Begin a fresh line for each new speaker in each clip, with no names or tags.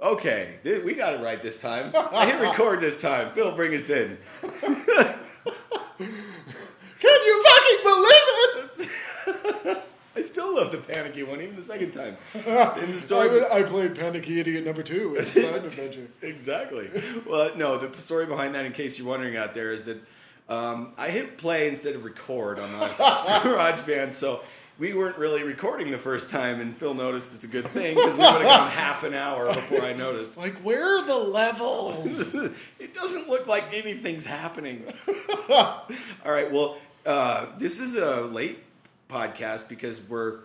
Okay, th- we got it right this time. I hit record this time. Phil, bring us in.
Can you fucking believe it?
I still love the panicky one, even the second time. In the
I,
story,
was- I played Panicky Idiot number two in Side Adventure.
exactly. Well, no, the story behind that, in case you're wondering out there, is that um, I hit play instead of record on the GarageBand, so we weren't really recording the first time, and Phil noticed it's a good thing because we would have gone half an hour before I noticed.
Like, where are the levels?
it doesn't look like anything's happening. All right, well, uh, this is a late podcast because we're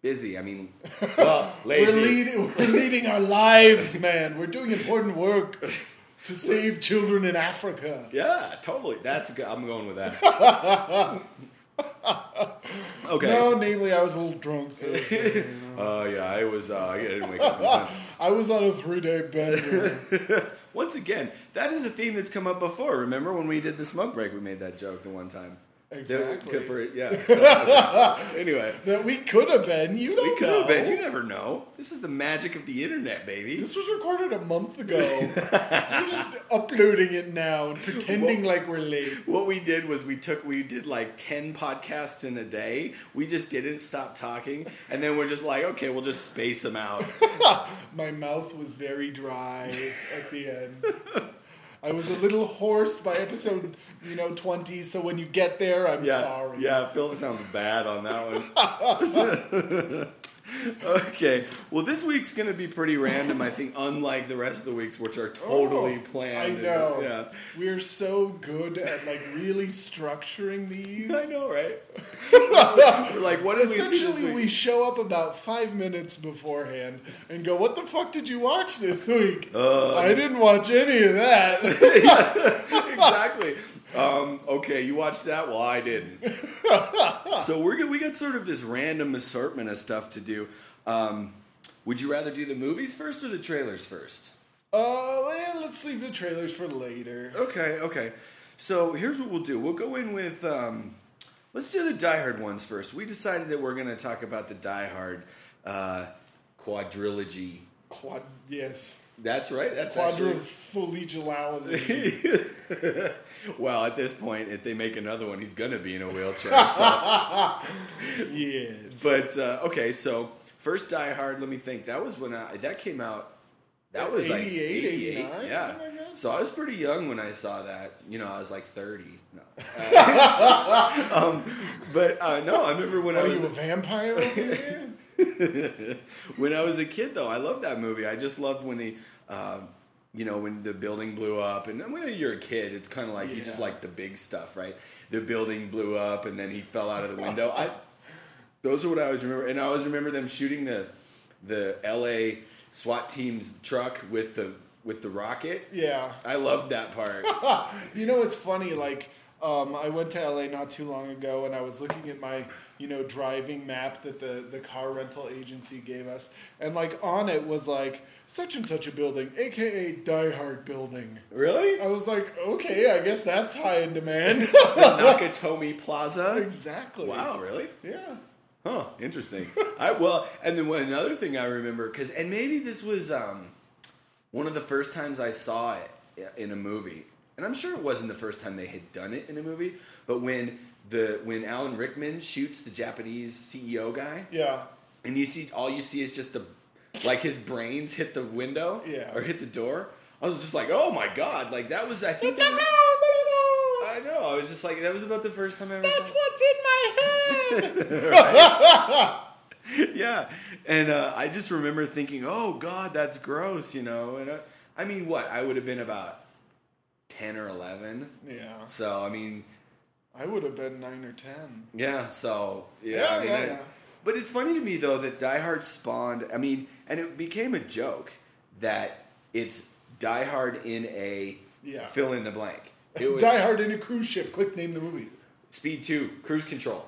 busy. I mean, well, lazy.
We're, lead, we're leading our lives, man. We're doing important work to save children in Africa.
Yeah, totally. That's good. I'm going with that. okay.
No, namely, I was a little drunk. Thursday.
Uh, yeah, I was. Uh, I didn't wake up in time.
I was on a three day bender.
Once again, that is a theme that's come up before. Remember when we did the smoke break? We made that joke the one time.
Exactly.
for- yeah. So. Anyway,
that we could have been. You don't
we could have been. You never know. This is the magic of the internet, baby.
This was recorded a month ago. we're just uploading it now and pretending like we're late.
What we did was we took we did like ten podcasts in a day. We just didn't stop talking, and then we're just like, okay, we'll just space them out.
My mouth was very dry at the end. I was a little hoarse by episode, you know, 20, so when you get there, I'm
Yeah,
sorry.
yeah. Phil sounds bad on that one. okay, well, this week's gonna be pretty random. I think, unlike the rest of the weeks, which are totally
Oh,
planned.
I
and-
know.
yeah.
We're so good at like really structuring these.
I know, right? Like, what did we
Essentially, we show up about five minutes beforehand and go, "What the fuck did you watch this week?"
Uh,
I didn't watch any of that.
exactly. Um, okay, you watched that? Well, I didn't. so we're we got sort of this random assortment of stuff to do. Um, would you rather do the movies first or the trailers first?
uh, well, let's leave the trailers for later.
Okay, okay. So here's what we'll do. We'll go in with um, let's do the Die Hard ones first. We decided that we're gonna talk about the Die Hard uh, quadrilogy.
Quad, yes,
That's right. That's actually.
quadrilogy.
well, at this point, if they make another one, he's gonna be in a wheelchair. So.
yes.
But uh, okay, so first Die Hard. Let me think. That was when I that came out. That was like
88,
88,
89,
yeah.
like that?
So I was pretty young when I saw that. You know, I was like thirty. No. Uh, um, but uh, no, I remember when I
Are
was
you a vampire over here?
when I was a kid, though. I loved that movie. I just loved when he. Um, you know, when the building blew up, and when you're a kid, it's kind of like you just like the big stuff, right? The building blew up, and then he fell out of the window. I, those are what I always remember, and I always remember them shooting the the L.A. SWAT team's truck with the with the rocket.
Yeah.
I loved that part.
You know, it's funny. Like, um, I went to LA not too long ago, and I was looking at my, you know, driving map that the the car rental agency gave us, and like on it was like such and such a building, aka Die Hard building.
really?
I was like, okay, I guess that's high in demand.
Nakatomi Plaza.
exactly.
Wow, really?
Yeah.
Huh, interesting. I well, and then one, another thing I remember because, and maybe this was um, one of the first times I saw it in a movie, and I'm sure it wasn't the first time they had done it in a movie, but when the when Alan Rickman shoots the Japanese CEO guy,
Yeah.
and you see all you see is just the like his brains hit the window,
Yeah.
or hit the door. I was just like, oh my god, like that was I think. that- I know. I was just like, that was about the first time I ever saw.
That's what's in my head.
yeah, and uh, I just remember thinking, "Oh God, that's gross," you know. And uh, I mean, what? I would have been about ten or eleven.
yeah.
So I mean,
I would have been nine or ten.
yeah. So yeah,
Yeah,
I mean,
yeah,
I-
yeah.
but it's funny to me though that Die Hard spawned. I mean, and it became a joke that it's Die Hard in a
Yeah.
fill in the blank. It was
Die Hard in a cruise ship. Quick, name the movie.
Speed Two, Cruise Control.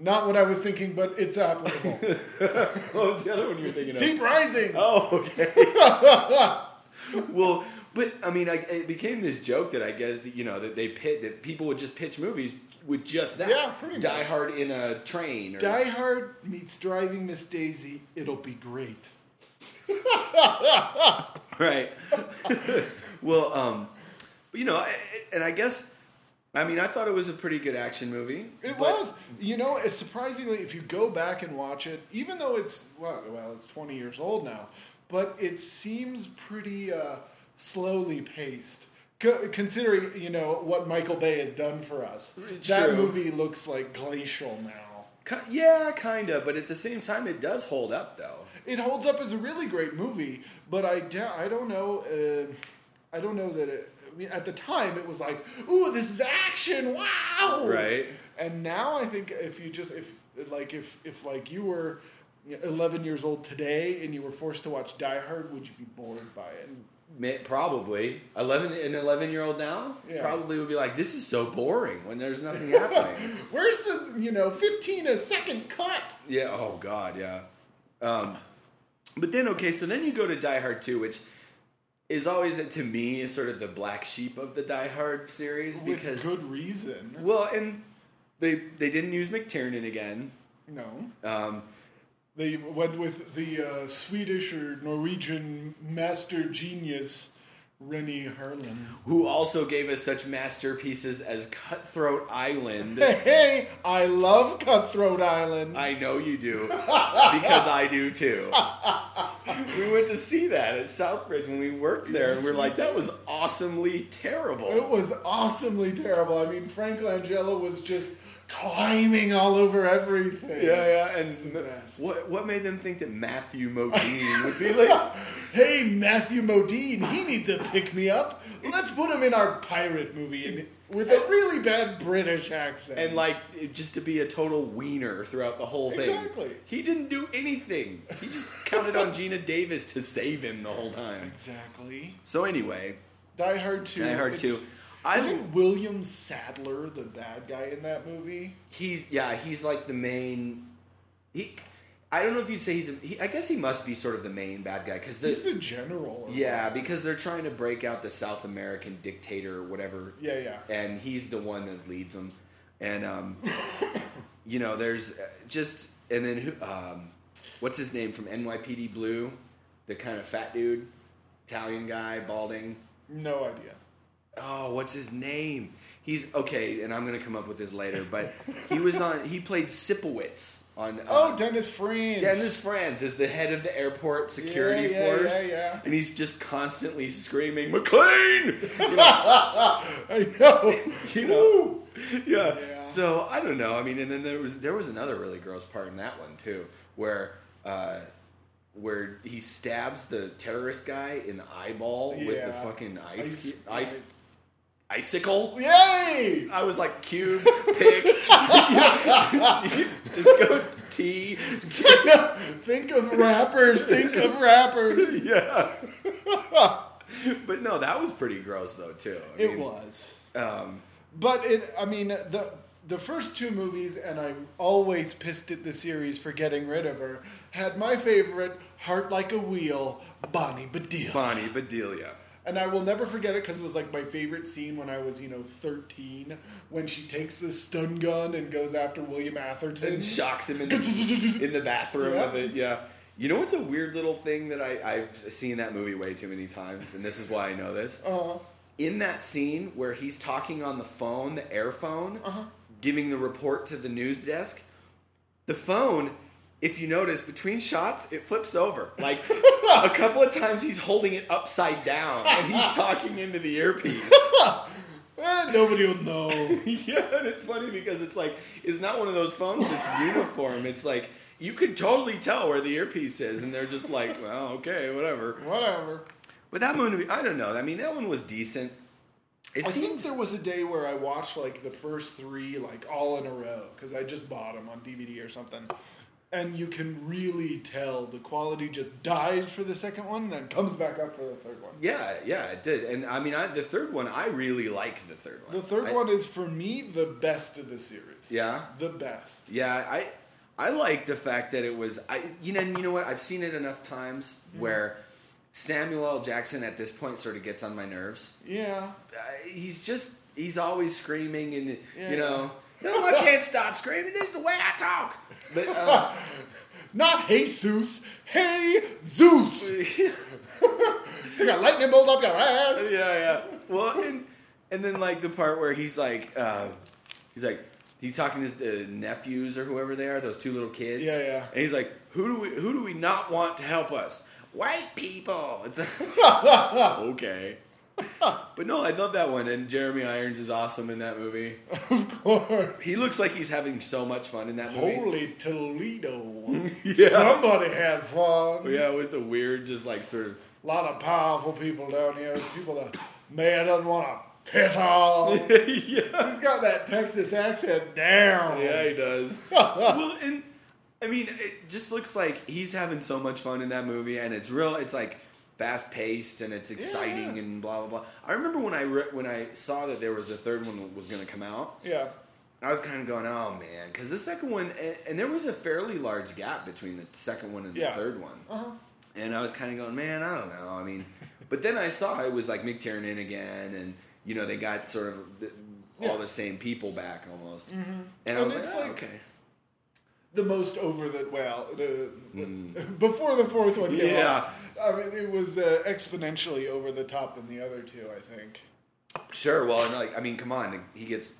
Not what I was thinking, but it's applicable.
What was the other one you were thinking of?
Deep Rising.
Oh, okay. well, but I mean, like, it became this joke that I guess you know that they pit that people would just pitch movies with just that.
Yeah, pretty
Die
much.
Hard in a train. Or,
Die Hard meets Driving Miss Daisy. It'll be great.
right. well, um, but you know, and I guess, I mean, I thought it was a pretty good action movie.
It was, you know, it's surprisingly if you go back and watch it, even though it's well, well, it's twenty years old now, but it seems pretty uh, slowly paced. Co- considering you know what Michael Bay has done for us, that movie looks like glacial now.
Ki- Yeah, kind of, but at the same time, it does hold up, though.
It holds up as a really great movie, but I doubt, I don't know. Uh, I don't know that it. I mean, at the time, it was like, "Ooh, this is action! Wow!"
Right.
And now I think if you just if like if if like you were 11 years old today and you were forced to watch Die Hard, would you be bored by it?
Probably eleven, an eleven-year-old now
Yeah.
probably would be like, "This is so boring when there's nothing happening."
Where's the you know 15 a second cut?
yeah. Oh God. Yeah. Um, but then okay, so then you go to Die Hard Two, which is always to me is sort of the black sheep of the Die Hard series
With
because
good reason.
well, and they they didn't use McTiernan again.
No,
Um,
they went with the uh, Swedish or Norwegian master genius Renny Harlin.
who also gave us such masterpieces as Cutthroat Island.
Hey, I love Cutthroat Island.
I know you do, because I do too. we went to see that at Southbridge when we worked there, and we are like, that was awesomely terrible.
It was awesomely terrible. I mean, Frank Langella was just climbing all over everything.
yeah, yeah, and
the
what what made them think that Matthew Modine would be like?
Hey, Matthew Modine, he needs a pick me up. Let's put him in our pirate movie and, with a really bad British accent.
And like just to be a total wiener throughout the whole thing.
Exactly.
He didn't do anything. He just counted on Geena Davis to save him the whole time.
exactly.
So anyway,
Die Hard 2.
Die Hard
it's-
2. I
Isn't William Sadler the bad guy in that movie?
he's yeah he's like the main he i don't know if you'd say he's the, he, i guess he must be sort of the main bad guy because
He's
the
the general.
yeah because they're trying to break out the south american dictator or whatever
Yeah, yeah.
and he's the one that leads them and um you know there's uh, just and then who um what's his name from nypd blue the kind of fat dude italian guy balding
No idea.
Oh, what's his name? He's okay, and I'm gonna come up with this later. But he was on. He played Sipowicz on. Uh,
Oh, Dennis Franz.
Dennis Franz is the head of the airport security
Yeah, yeah,
force,
yeah, yeah.
and he's just constantly screaming McClane. You know,
I know.
you know? yeah.
Yeah.
So I don't know. I mean, and then there was there was another really gross part in that one too, where. Uh, where he stabs the terrorist guy in the eyeball with the
Yeah.
fucking ice,
Ice-
ice icicle.
Yay!
I was like cube, pick, just go T.
think of rappers. Think of rappers.
Yeah. but no, that was pretty gross though too. I
It
mean,
was.
Um,
But it, I mean, the the first two movies, and I'm always pissed at the series for getting rid of her. Had my favorite, "Heart Like a Wheel," Bonnie Bedelia,
Bonnie Bedelia.
And I will never forget it because it was like my favorite scene when I was, you know, 13, when she takes the stun gun and goes after William Atherton.
And shocks him in the, in the bathroom
Yeah.
with it. Yeah. You know what's a weird little thing that I, I've seen that movie way too many times, and this is why I know this.
Uh,
in that scene where he's talking on the phone, the air phone,
Uh-huh.
giving the report to the news desk, the phone, if you notice, between shots, it flips over. Like a couple of times he's holding it upside down and he's talking into the earpiece.
eh, nobody will know.
yeah, and it's funny because it's like, it's not one of those phones that's uniform. It's like, you could totally tell where the earpiece is, and they're just like, well, okay, whatever.
Whatever.
But that movie, I don't know. I mean, that one was decent. It
I
seemed
think there was a day where I watched like the first three like all in a row because I just bought them on DVD or something, and you can really tell the quality just dies for the second one, then comes back up for the third one.
Yeah, yeah, it did. And I mean, I, the third one, I really like the third one.
The third
I-
one is for me the best of the series.
Yeah,
the best.
yeah. I I like the fact that it was. I you know you know what I've seen it enough times
Mm-hmm.
where Samuel L. Jackson at this point sort of gets on my nerves.
Yeah,
Uh, he's just he's always screaming and
Yeah,
you know. No, I can't stop screaming. This is the way I talk. But uh,
Not Jesus. Hey Zeus. they got lightning bolt up your ass.
yeah, yeah. Well, and, and then like the part where he's like, uh, he's like, he's talking to the nephews or whoever they are, those two little kids.
Yeah, yeah.
And he's like, who do we, who do we not want to help us? White people. It's like, okay. But no, I love that one, and Jeremy Irons is awesome in that movie.
Of course.
He looks like he's having so much fun in that movie.
Holy Toledo.
Yeah.
Somebody had fun.
Yeah, with the weird, just like sort of.
A lot of powerful people down here. People that mayor doesn't want to piss off.
yeah.
He's got that Texas accent down.
Yeah, he does. well, and I mean, it just looks like he's having so much fun in that movie, and it's real. It's like fast paced and it's exciting
Yeah.
and blah blah blah. I remember when I re- when I saw that there was the third one was going to come out.
Yeah.
I was kind of going, oh man, because the second one, and, and there was a fairly large gap between the second one and the third one.
Uh-huh.
And I was kind of going, man, I don't know. I mean, but then I saw it was like McTiernan again, and you know they got sort of the,
Yeah.
all the same people back almost. And I was like, oh,
like-
okay.
The most over the well, the, before the fourth one came.
Yeah.
I mean, it was uh, exponentially over the top than the other two. I think.
Sure. Well, and like, I mean, come on. He gets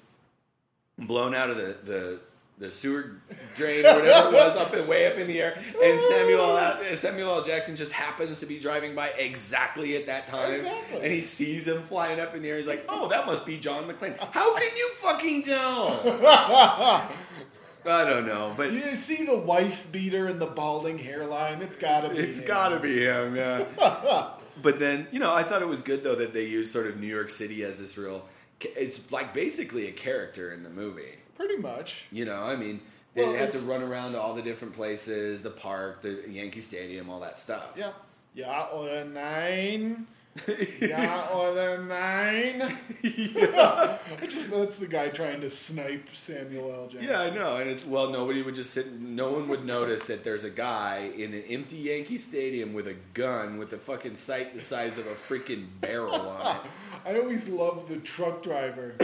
blown out of the the, the sewer drain or whatever it was up and way up in the air, and Samuel Samuel L. Jackson just happens to be driving by exactly at that time,
Exactly.
and he sees him flying up in the air. He's like, "Oh, that must be John McClane." How can you fucking tell? I don't know, but
You see the wife beater and the balding hairline. It's gotta be.
It's
him.
gotta be him, yeah. but then, you know, I thought it was good though that they used sort of New York City as this real. It's like basically a character in the movie.
Pretty much.
You know, I mean, they
Well,
have to run around to all the different places, the park, the Yankee Stadium, all that stuff.
Yeah. Yeah, or a nine. Yeah, or a nine. That's the guy trying to snipe Samuel L. Jackson.
Yeah, I know, and it's well, nobody would just sit. No one would notice that there's a guy in an empty Yankee Stadium with a gun with a fucking sight the size of a freaking barrel on it.
I always love the truck driver.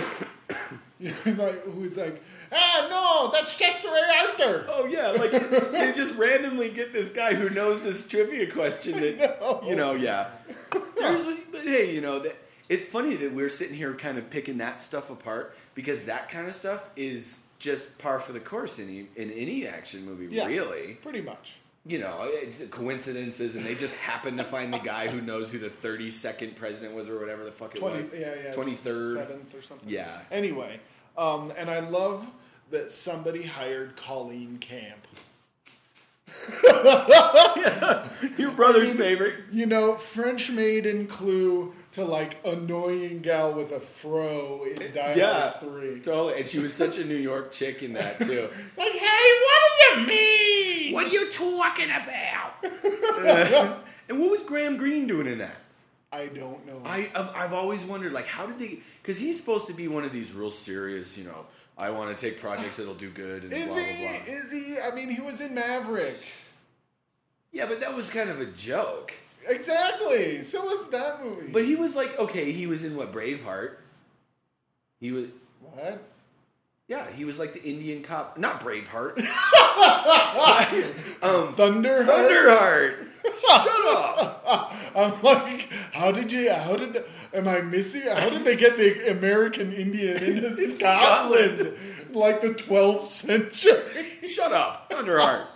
You know, he's like, who's like, ah, no, that's Chester A. Arthur.
Oh yeah, like they just randomly get this guy who knows this trivia question that
know.
you know, yeah. There's, but hey, you know that it's funny that we're sitting here kind of picking that stuff apart because that kind of stuff is just par for the course in any, in any action movie,
Yeah.
really.
Pretty much.
You know, it's coincidences, and they just happen to find the guy who knows who the 32nd president was or whatever the fuck it
20,
was.
yeah, yeah.
23rd.
Seventh or something.
Yeah.
Anyway, um, and I love that somebody hired Colleen Camp.
Your brother's favorite.
You know, French maiden clue to like annoying gal with a fro in eh, Die Hard
Yeah,
3.
totally. And she was such a New York chick in that too.
Like, hey, what do you mean?
What are you talking about? and what was Graham Greene doing in that?
I don't know.
I, I've, I've always wondered, like, how did they? Because he's supposed to be one of these real serious, you know, I want to take projects that'll do good and
is
blah
he?
blah blah.
Is he? I mean, he was in Maverick.
yeah, but that was kind of a joke.
Exactly. So was that movie.
But he was like, okay, he was in what Braveheart. He was,
what?
yeah, he was like the Indian cop, not Braveheart. um,
Thunder.
Thunderheart. Shut up.
I'm like, how did you? How did? The, am I missing? How did they get the American Indian into
In
Scotland? Like the 12th century.
Shut up. Thunderheart.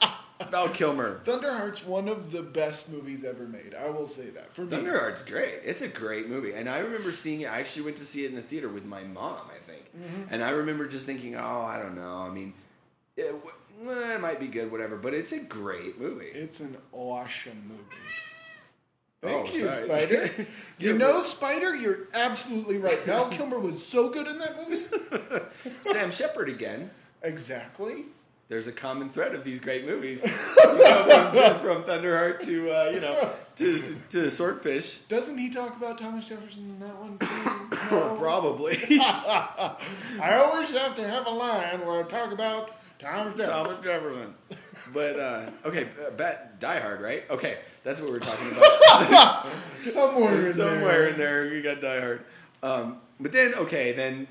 Val Kilmer.
Thunderheart's one of the best movies ever made. I will say that for me.
Thunderheart's great. It's a great movie, and I remember seeing it. I actually went to see it in the theater with my mom, I think, mm-hmm. and I remember just thinking, "Oh, I don't know. I mean, it, well, eh, it might be good, whatever." But it's a great movie.
It's an awesome movie.
Oh,
Thank you,
sorry.
Spider.
Yeah,
you know,
but-
Spider, you're absolutely right. Val Kilmer was so good in that movie.
Sam Shepard again.
Exactly.
There's a common thread of these great movies, you know, from, from Thunderheart to uh, you know to to Swordfish.
Doesn't he talk about Thomas Jefferson in that one too? No?
Probably
I always have to have a line where I talk about Thomas Jefferson.
Thomas Jefferson. But uh, okay, uh, bet Die Hard, right? Okay, that's what we're talking about.
Somewhere in
Somewhere
there.
in there, you got Die Hard. Um, but then, okay, then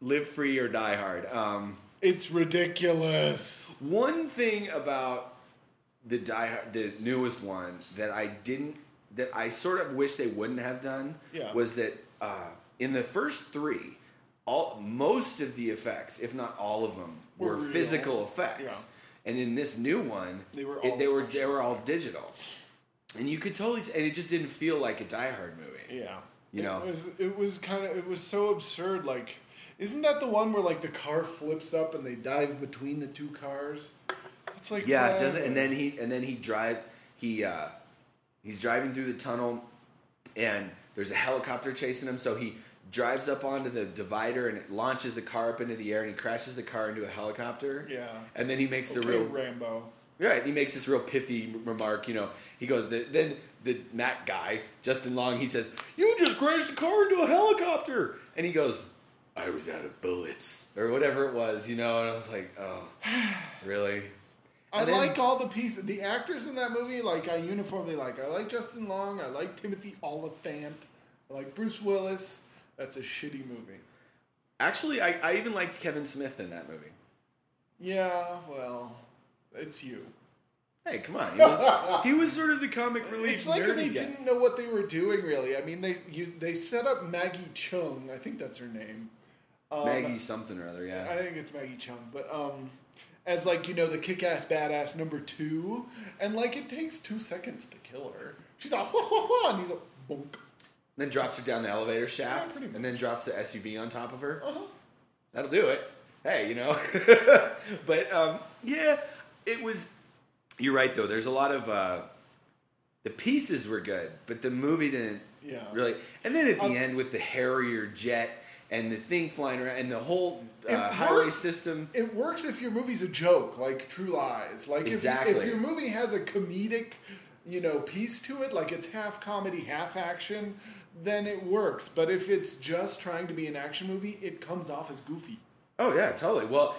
Live Free or Die Hard. Um,
It's ridiculous.
one thing about the Die Hard, the newest one that I didn't that I sort of wish they wouldn't have done
Yeah.
was that uh, in the first three, all most of the effects, if not all of them,
Were
were, physical effects. And in this new one,
They were
it-
all
they were they were all digital, and you could totally t- and it just didn't feel like a Die Hard movie.
Yeah.
You
it
know.
was it was kind of it was so absurd. Like, isn't that the one where like the car flips up and they dive between the two cars? It's like
Yeah, it doesn't. And then he and then he drive. He uh, he's driving through the tunnel, and there's a helicopter chasing him. So he drives up onto the divider and it launches the car up into the air, and he crashes the car into a helicopter.
Yeah.
And then he makes the real
Rambo.
right. He makes this real pithy remark. You know, he goes the, then the Mac guy Justin Long. He says, "You just crashed the car into a helicopter," and he goes. I was out of bullets, or whatever it was, you know, and I was like, "Oh, really?"
I
then-
like all the pieces. The actors in that movie, like I uniformly like. I like Justin Long. I like Timothy Olyphant. I like Bruce Willis. That's a shitty movie.
Actually, I, I even liked Kevin Smith in that movie.
Yeah, well, it's you.
Hey, come on. He was, he was sort of the comic relief
It's like they
guy.
didn't know what they were doing. Really, I mean, they you, they set up Maggie Chung. I think that's her name. Um,
Maggie something or other, yeah.
I think it's Maggie Chung, but um, as like you know the kick-ass badass number two, and like it takes two seconds to kill her. She's like, ha ha ha, and he's like, bonk.
Then drops her down the elevator shaft,
much.
and then drops the SUV on top of her.
Uh-huh.
That'll do it. Hey, you know. but um, yeah, it was. You're right though. There's a lot of uh, the pieces were good, but the movie didn't
Yeah.
really. And then at the
Um,
end with the Harrier jet and the thing flying around and the whole uh, highway system.
It works if your movie's a joke, like True Lies. Like if,
Exactly.
if your movie has a comedic, you know, piece to it, like it's half comedy, half action, then it works. But if it's just trying to be an action movie, it comes off as goofy.
Oh yeah, totally. Well,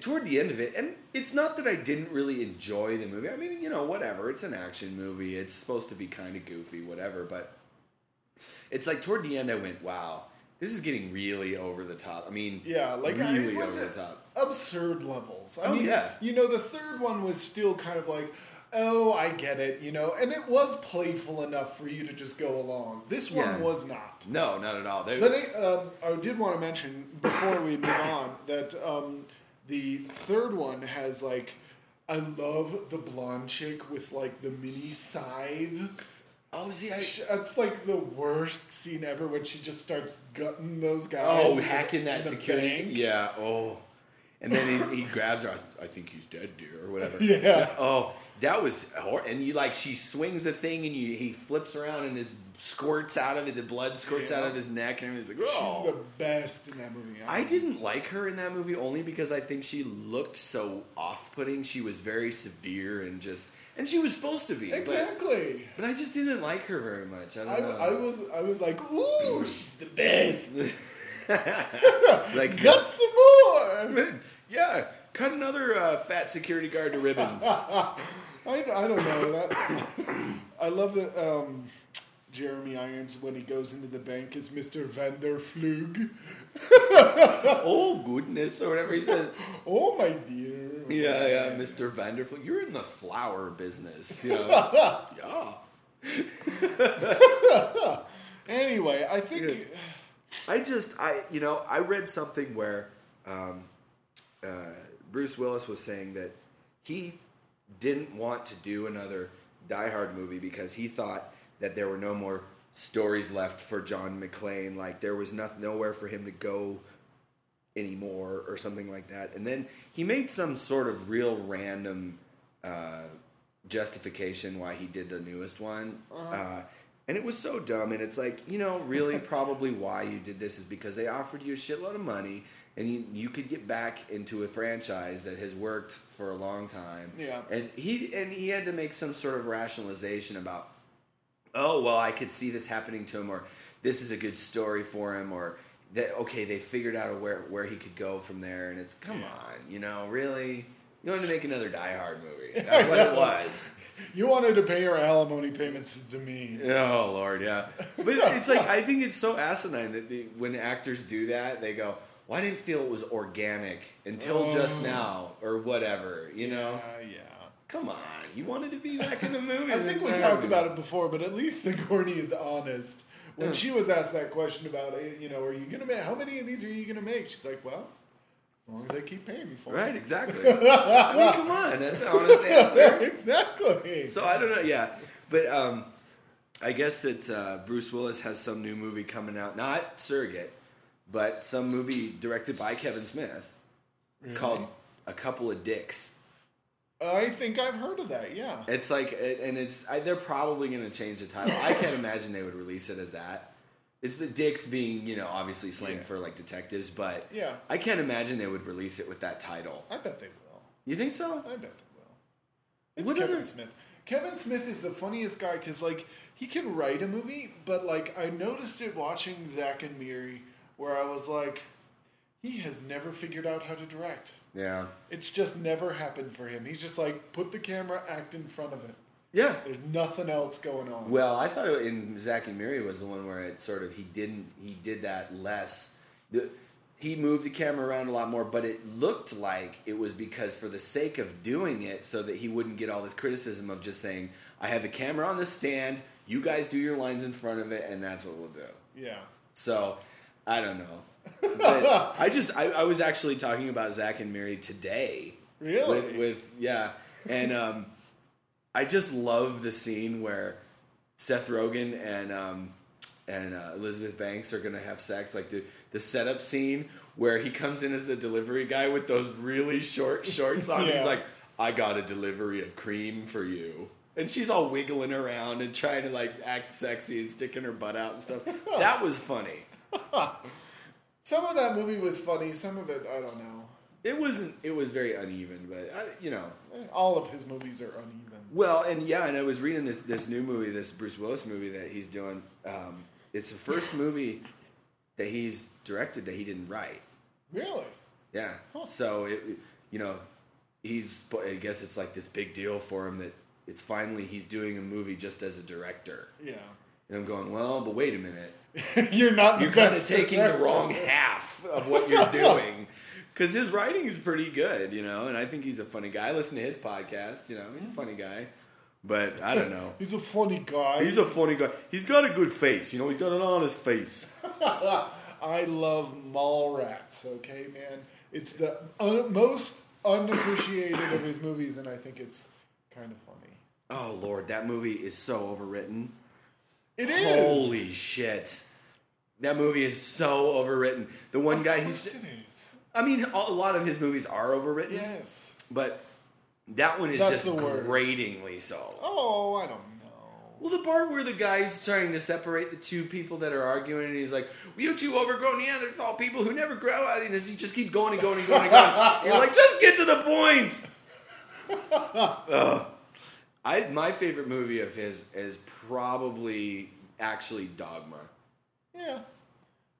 toward the end of it, and it's not that I didn't really enjoy the movie. I mean, you know, whatever. It's an action movie. It's supposed to be kind of goofy, whatever. But it's like toward the end, I went, "Wow, this is getting really over the top." I mean,
Yeah, like I-
really over the top.
absurd levels. I
Oh,
mean,
yeah.
you know, the third one was still kind of like, oh, I get it, you know, and it was playful enough for you to just go along. This one
Yeah.
was not.
No, not at all. They,
But I, um, I did want to mention before we move on that um, the third one has like. I love the blonde chick with like the mini scythe.
oh, see, I,
That's like the worst scene ever when she just starts gutting those guys.
oh, hacking that security.
bank.
Yeah. Oh, and then he, he grabs her. I, I think he's dead, dear, or whatever.
Yeah.
Oh, that was hor- and you like she swings the thing and you he flips around and it squirts out of it. The blood squirts out of his neck and everything's like, oh.
She's the best in that movie.
I didn't like her in that movie only because I think she looked so off-putting. She was very severe and just, and she was supposed to be. But,
Exactly.
but I just didn't like her very much. I don't
I,
know.
I was I was like, ooh, she's the best.
like,
Got some more.
yeah, cut another uh, fat security guard to ribbons.
I, I don't know that. I love that um, Jeremy Irons when he goes into the bank is Mr. Vanderflug.
oh goodness, or whatever he says.
Oh my dear.
Yeah, yeah, Mr. Vanderful, you're in the flower business. You know? yeah.
Anyway, I think
Yeah. I just, I, you know, I read something where um, uh, Bruce Willis was saying that he didn't want to do another Die Hard movie because he thought that there were no more stories left for John McClane. Like there was nothing, nowhere for him to go anymore or something like that. And then he made some sort of real random uh, justification why he did the newest one. uh and it was so dumb. And it's like, you know, really probably why you did this is because they offered you a shitload of money and you, you could get back into a franchise that has worked for a long time.
Yeah.
And he and he had to make some sort of rationalization about oh well i could see this happening to him or this is a good story for him or that okay they figured out where where he could go from there and it's come on you know really you wanted to make another die hard movie that's what it was
you wanted to pay your alimony payments to me.
oh lord yeah but it's like i think it's so asinine that when actors do that they go well i didn't feel it was organic until just
Oh.
now or whatever you know
Yeah, yeah.
Come on, you wanted to be back in the movie.
I think we talked about it before, but at least Sigourney is honest. When she was asked that question about, eh, you know, are you gonna make? How many of these are you gonna make? She's like, well, as long as they keep paying me for
Right,
it.
exactly. I mean, come on, that's an honest answer.
exactly.
So I don't know, yeah, but um, I guess that uh, Bruce Willis has some new movie coming out, not Surrogate, but some movie directed by Kevin Smith called A Couple of Dicks.
I think I've heard of that. Yeah.
It's like, and it's I, they're probably going to change the title. I can't imagine they would release it as that. It's the dicks being, you know, obviously slang
Yeah.
for like detectives, but
Yeah.
I can't imagine they would release it with that title.
I bet they will.
You think so?
I bet they will. It's
What
Kevin
other-
Smith. Kevin Smith is the funniest guy because, like, he can write a movie, but, like, I noticed it watching Zack and Miri where I was like, he has never figured out how to direct.
Yeah.
It's just never happened for him. He's just like, put the camera, act in front of it.
Yeah.
There's nothing else going on.
Well, I thought it, in Zack and Miri was the one where it sort of he didn't he did that less. The, he moved the camera around a lot more, but it looked like it was because for the sake of doing it, so that he wouldn't get all this criticism of just saying, "I have the camera on the stand, you guys do your lines in front of it, and that's what we'll do."
yeah.
So I don't know. I just I, I was actually talking about Zack and Miri today.
Really?
With, with yeah, and um, I just love the scene where Seth Rogen and um, and uh, Elizabeth Banks are gonna have sex. Like the the setup scene where he comes in as the delivery guy with those really short shorts on.
Yeah.
He's like, "I got a delivery of cream for you." And she's all wiggling around and trying to like act sexy and sticking her butt out and stuff. That was funny.
Some of that movie was funny. Some of it, I don't know.
It wasn't. It was very uneven, but I, you know.
All of his movies are uneven.
Well, and yeah, and I was reading this this new movie, this Bruce Willis movie that he's doing. Um, it's the first movie that he's directed that he didn't write.
Really?
Yeah. So it, you know, he's. I guess it's like this big deal for him that it's finally he's doing a movie just as a director.
Yeah.
And I'm going, well, but wait a minute.
you're not.
You're kind of taking the wrong half of what you're doing. Because his writing is pretty good, you know, and I think he's a funny guy. I listen to his podcast, you know, he's a funny guy. But I don't know.
He's a funny guy.
He's a funny guy. He's got a good face, you know, he's got an honest face.
I love Mallrats. Okay, man. It's the un- most unappreciated of his movies, and I think it's kind of funny.
Oh, Lord, that movie is so overwritten.
It is.
Holy shit. That movie is so overwritten. The one
Of
guy, he's. I mean, a lot of his movies are overwritten,
Yes.
but that one is
That's
just
the worst.
gratingly so.
Oh, I don't know.
Well, the part where the guy's trying to separate the two people that are arguing, and he's like, well, "You two overgrown Neanderthal people who never grow out," and he just keeps going and going and going and going. You're like, just get to the point. Ugh. I my favorite movie of his is probably actually Dogma.
Yeah.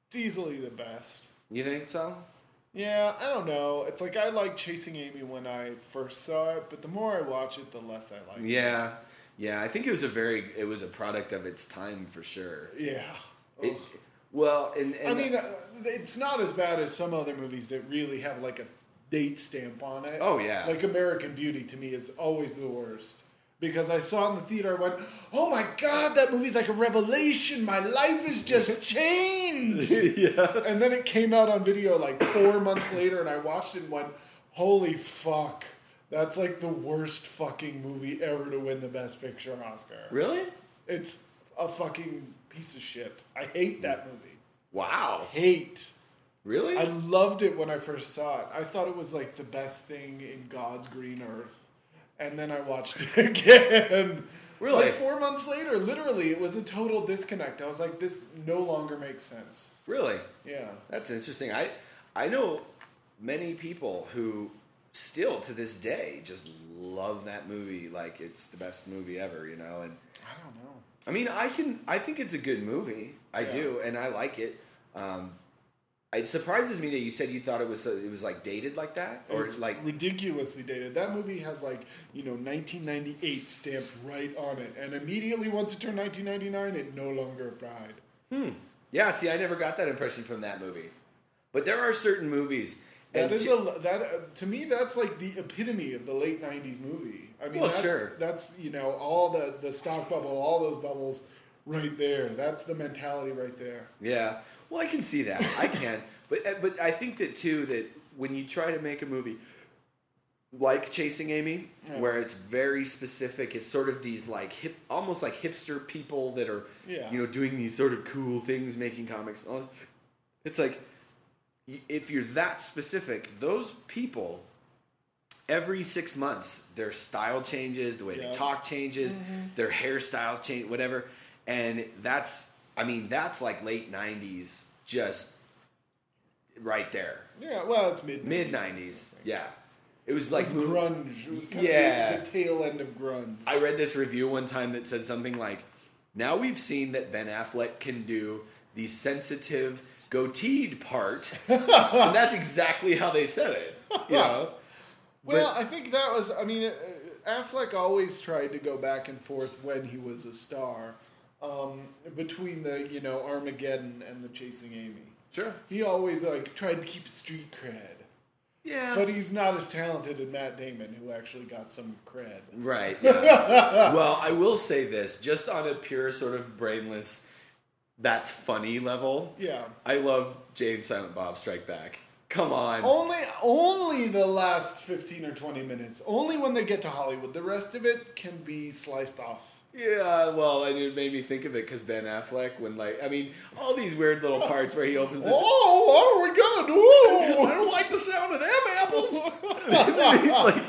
It's easily the best.
You think so?
Yeah, I don't know. It's like I like Chasing Amy when I first saw it, but the more I watch it, the less I like it.
Yeah, yeah. I think it was a very it was a product of its time for sure.
Yeah.
It, well, and, and
I mean, uh, it's not as bad as some other movies that really have like a date stamp on it.
Oh, yeah.
Like American Beauty to me is always the worst. Because I saw it in the theater, I went, "Oh my god, that movie's like a revelation! My life has just changed."
yeah.
and then it came out on video like four months later, and I watched it and went, "Holy fuck, that's like the worst fucking movie ever to win the Best Picture Oscar."
Really?
It's a fucking piece of shit. I hate that movie.
Wow.
Hate.
Really?
I loved it when I first saw it. I thought it was like the best thing in God's green earth. And then I watched it again.
Really?
Like four months later, literally, it was a total disconnect. I was like, this no longer makes sense.
really?
Yeah.
That's interesting. I I know many people who still to this day just love that movie like it's the best movie ever, you know, and
I don't know.
I mean, I can I think it's a good movie. I
Yeah.
do and I like it. Um it surprises me that you said you thought it was so, it was like dated like that or
it's
like
ridiculously dated. That movie has like you know 1998 stamped right on it, and immediately once it turned 1999, it no longer applied. Hmm.
Yeah, see, I never got that impression from that movie. But there are certain movies,
That
And to-
a that uh, to me that's like the epitome of the late '90s movie. I mean,
Well,
that's,
sure.
That's you know all the the stock bubble, all those bubbles, right there. That's the mentality right there.
Yeah. Well, I can see that. I can. But uh, but I think that too that when you try to make a movie like Chasing Amy,
Yeah.
where it's very specific, it's sort of these like hip, almost like hipster people that are,
Yeah.
you know, doing these sort of cool things, making comics. and all this. It's like if you're that specific, those people. Every six months, their style changes, the way
Yeah.
they talk changes, their hairstyles change, whatever. And that's, I mean, that's like late 90s, just right there.
Yeah, well, it's mid
Mid 90s, yeah. It was
It
like,
was grunge. It was kind
Yeah.
of the, the tail end of grunge.
I read this review one time that said something like, now we've seen that Ben Affleck can do the sensitive goateed part. and that's exactly how they said it, you know?
Well, I think that was. I mean, uh, Affleck always tried to go back and forth when he was a star, um, between the you know Armageddon and the Chasing Amy.
Sure.
He always like tried to keep street cred,
Yeah.
but he's not as talented as Matt Damon, who actually got some cred.
Right. yeah. well, I will say this, just on a pure sort of brainless, that's funny level.
Yeah.
I love Jay and Silent Bob Strike Back. Come on.
Only, only the last fifteen or twenty minutes. Only when they get to Hollywood. The rest of it can be sliced off.
Yeah, well, and it made me think of it because Ben Affleck, when like, I mean, all these weird little parts where he opens it.
Oh, what are we gonna do?
I don't like the sound of them apples. he's like,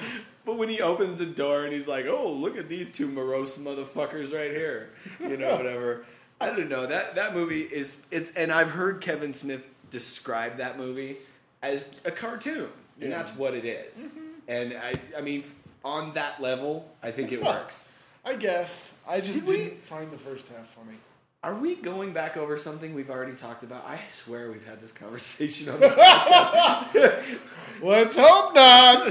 but when he opens the door and he's like, "Oh, look at these two morose motherfuckers right here," you know, whatever. I don't know that that movie is it's, and I've heard Kevin Smith describe that movie as a cartoon, and
Yeah.
that's what it is. Mm-hmm. And I, I mean, on that level, I think it works.
I guess. I just
Did we-
didn't find the first half funny.
Are we going back over something we've already talked about? I swear we've had this conversation on the podcast.
Let's hope not.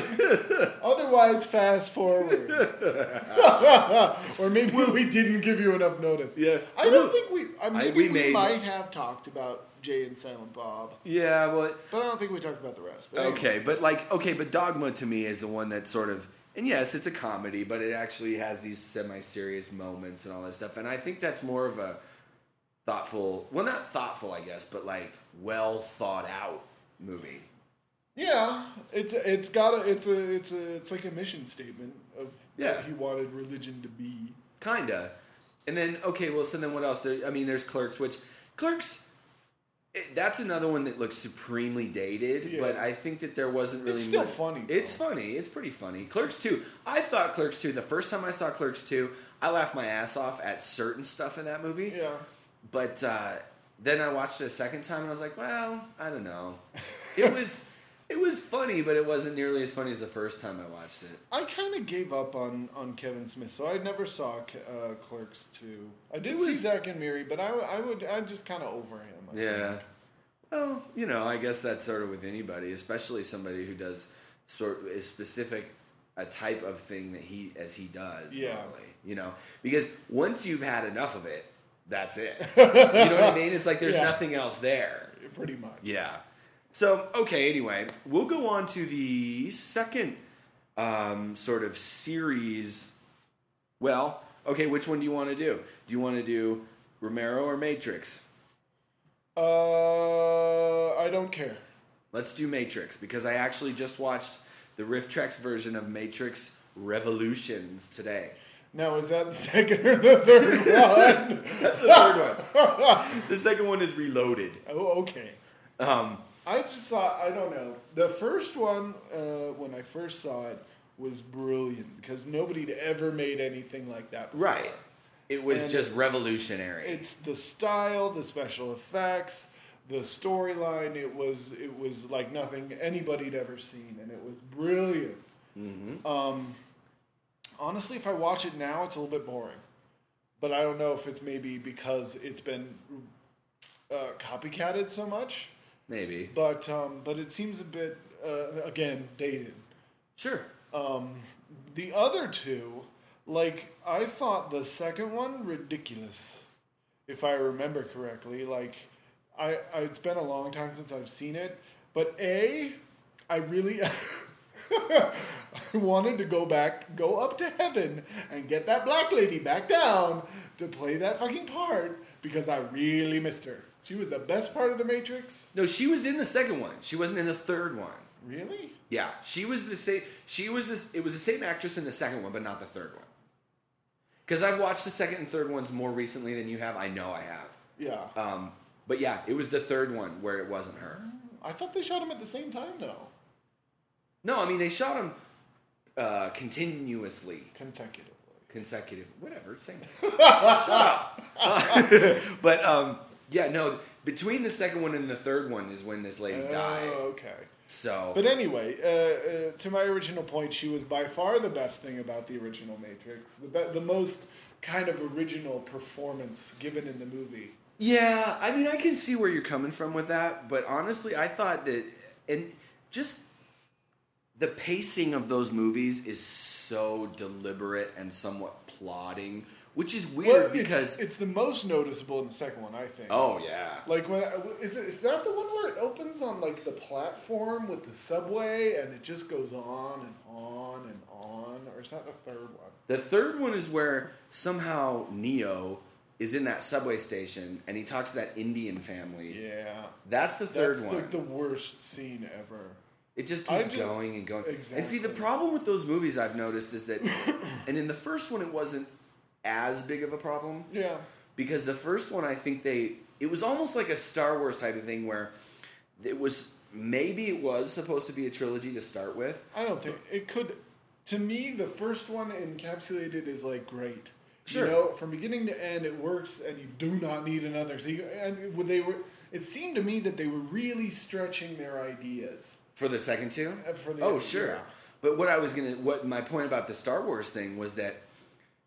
Otherwise, fast forward. or maybe we didn't give you enough notice.
Yeah.
I don't think we. I maybe
we
we,
made-
might have talked about Jay and Silent Bob,
yeah, well,
but I don't think we talked about the rest. But anyway.
okay, but like, okay, but Dogma to me is the one that sort of, and yes, it's a comedy, but it actually has these semi-serious moments and all that stuff, and I think that's more of a thoughtful, well, not thoughtful, I guess, but like well thought out movie.
Yeah, it's it's got a it's a it's a it's like a mission statement of
Yeah.
what he wanted religion to be.
Kinda. And then okay, well, so then what else? There, I mean, there's Clerks, which Clerks. It, that's another one that looks supremely dated,
Yeah.
but I think that there wasn't really.
It's still
much-
funny,
It's funny. It's pretty funny. Clerks two. I thought Clerks two. The first time I saw Clerks two, I laughed my ass off at certain stuff in that movie.
Yeah.
But uh, then I watched it a second time, and I was like, well, I don't know. It was. It was funny, but it wasn't nearly as funny as the first time I watched it.
I kind of gave up on, on Kevin Smith, so I never saw uh, Clerks 2. I did
See-
see Zack and Miri, but I, I would I'm just kind of over him. I
Yeah.
think.
Well, you know, I guess that's sort of with anybody, especially somebody who does sort of is specific a type of thing that he as he does.
Yeah.
Normally, you know, because once you've had enough of it, that's it. you know what I mean? It's like there's
Yeah.
nothing else there.
pretty much.
Yeah. So okay. Anyway, we'll go on to the second um, sort of series. Well, okay. Which one do you want to do? Do you want to do Romero or Matrix?
Uh, I don't care.
Let's do Matrix because I actually just watched the RiffTrax version of Matrix Revolutions today.
Now, is that the second or the third one?
That's the third one. the second one is Reloaded.
Oh, okay.
Um,
I just saw. I don't know. The first one, uh, when I first saw it, was brilliant because nobody'd ever made anything like that. Before.
right. It was
And
just revolutionary.
It's the style, the special effects, the storyline. It was it was like nothing anybody'd ever seen, and it was brilliant.
Mm-hmm.
Um, honestly, if I watch it now, it's a little bit boring. But I don't know if it's maybe because it's been uh, copycatted so much.
Maybe.
But um, but it seems a bit uh, again dated.
Sure.
Um, the other two, like I thought the second one ridiculous, if I remember correctly. Like I, I it's been a long time since I've seen it, but a I really I wanted to go back, go up to heaven, and get that black lady back down to play that fucking part because I really missed her. She was the best part of the Matrix.
No, she was in the second one. She wasn't in the third one.
Really?
Yeah, she was the same. She was this. It was the same actress in the second one, but not the third one. Because I've watched the second and third ones more recently than you have. I know I have.
Yeah.
Um, but yeah, it was the third one where it wasn't her.
I thought they shot him at the same time though,
No, I mean they shot him uh, continuously,
consecutively.
consecutive, whatever. Same. Shut up. but um, yeah, no. Between the second one and the third one is when this lady died.
Oh, okay.
So
But anyway, uh, uh, to my original point, she was by far the best thing about the original Matrix. The be- the most kind of original performance given in the movie.
Yeah, I mean, I can see where you're coming from with that, but honestly, I thought that, and just the pacing of those movies is so deliberate and somewhat plodding, which is weird
Well,
because.
it's, it's the most noticeable in the second one, I think.
oh, yeah.
Like when is it is that the one where it opens on like the platform with the subway and it just goes on and on and on, or is that the third one?
The third one is where somehow Neo is in that subway station and he talks to that Indian family.
Yeah,
That's the third
that's
one.
like the worst scene ever.
It just keeps
just-
going and going. And see, the problem with those movies I've noticed is that, and in the first one, it wasn't as big of a problem
Yeah,
because the first one, I think they, it was almost like a Star Wars type of thing where it was maybe it was supposed to be a trilogy to start with.
I don't think it could. To me, the first one encapsulated is like great.
Sure.
You know, from beginning to end, it works, and you do not need another. So, you, and they were, it seemed to me that they were really stretching their ideas.
For the second two?
Uh, for the-
oh, sure. But what I was gonna, what my point about the Star Wars thing was that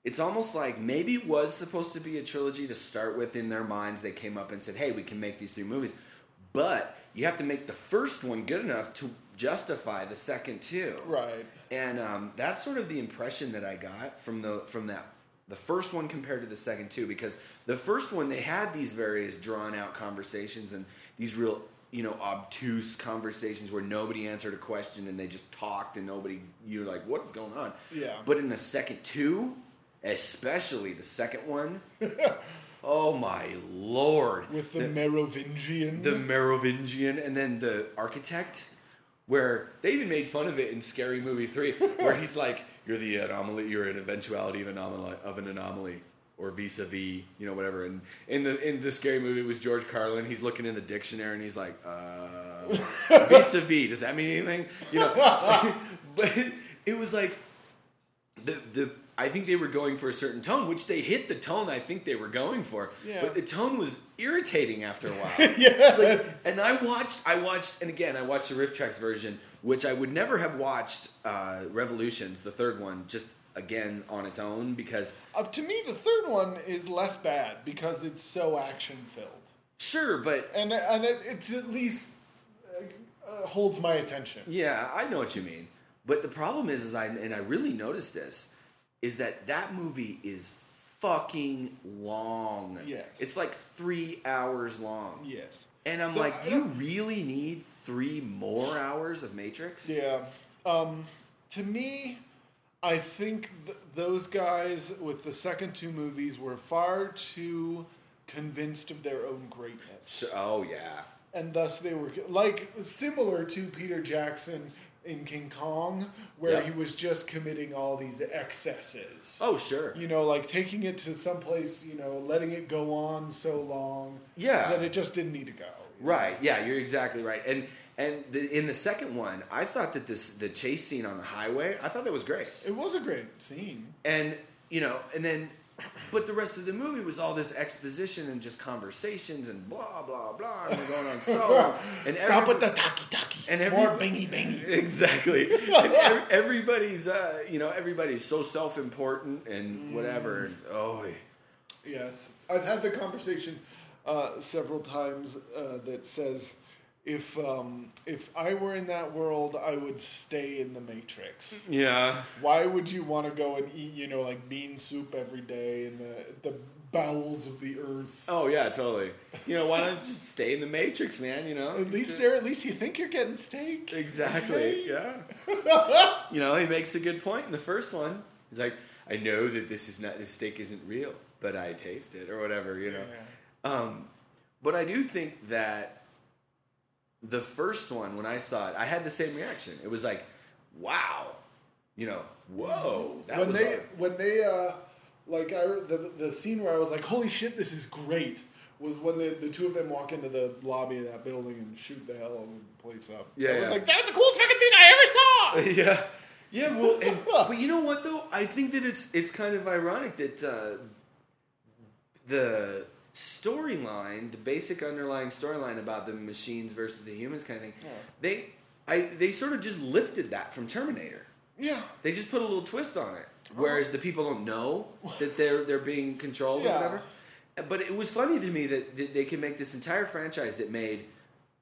it's almost like maybe it was supposed to be a trilogy to start with. In their minds, they came up and said, "Hey, we can make these three movies," but you have to make the first one good enough to justify the second two.
Right.
And um, that's sort of the impression that I got from the from that the first one compared to the second two because the first one they had these various drawn out conversations and these real you know obtuse conversations where nobody answered a question and they just talked and nobody you're like what is going on
Yeah.
but in the second two especially the second one oh my lord
With the, Merovingian.
the Merovingian, and then the architect, where they even made fun of it in Scary Movie Three, where he's like, "You're the anomaly. You're an eventuality of anomaly of an anomaly." Or vis-a-vis, you know, whatever. And in the in the scary movie it was George Carlin. He's looking in the dictionary and he's like, uh, "Vis-a-vis, does that mean anything?" You know, but it was like the the I think they were going for a certain tone, which they hit the tone I think they were going for.
Yeah.
But the tone was irritating after a while.
yes.
Like- and I watched, I watched, and again, I watched the RiffTrax version, which I would never have watched uh, Revolutions, the third one, just again on its own because
Uh, to me, the third one is less bad because it's so action filled,
sure, but
and and it, it's at least uh, uh, holds my attention.
yeah, I know what you mean. But the problem is, is I and I really noticed this is that that movie is fucking long.
Yes.
it's like three hours long.
Yes.
And I'm
But
like,
I
you really need three more hours of Matrix?
Yeah. Um, to me, I think th- those guys with the second two movies were far too convinced of their own greatness.
So, oh yeah.
and thus they were like similar to Peter Jackson in King Kong, where
Yep.
he was just committing all these excesses.
Oh sure.
You know, like taking it to someplace, you know, letting it go on so long
Yeah.
that it just didn't need to go.
Right. Yeah, you're exactly right. And and the, in the second one, I thought that this the chase scene on the highway, I thought that was great.
It was a great scene.
And you know, and then but the rest of the movie was all this exposition and just conversations and blah blah blah and going on so long. and
Stop
every-
with the taki taki.
and
More
every-
bingy bingy.
Exactly. and ev- everybody's uh, you know, everybody's so self-important and whatever. And, oh,
Yes, I've had the conversation uh, several times uh, that says if um, if I were in that world, I would stay in the Matrix.
yeah.
Why would you want to go and eat, you know, like bean soup every day and the the bowels of the earth.
Oh yeah, totally. You know, why not just stay in the Matrix, man? You know,
At least there, at least you think you're getting steak.
Exactly. Yeah. you know, he makes a good point in the first one. He's like, I know that this is not this steak isn't real, but I taste it or whatever. You know. Um, but I do think that the first one, when I saw it, I had the same reaction. It was like, wow, you know, whoa. That
when
was
they
a-
when they uh like I the the scene where I was like, holy shit, this is great. Was when the, the two of them walk into the lobby of that building and shoot the hell of the place up.
Yeah,
I was
yeah.
like, that's the coolest fucking thing I ever saw.
yeah, yeah. Well, and, but you know what though? I think that it's it's kind of ironic that uh, the storyline, the basic underlying storyline about the machines versus the humans kind of thing,
Yeah.
they I they sort of just lifted that from Terminator.
yeah.
They just put a little twist on it, whereas the people don't know that they're they're being controlled or whatever. But it was funny to me that, that they can make this entire franchise that made,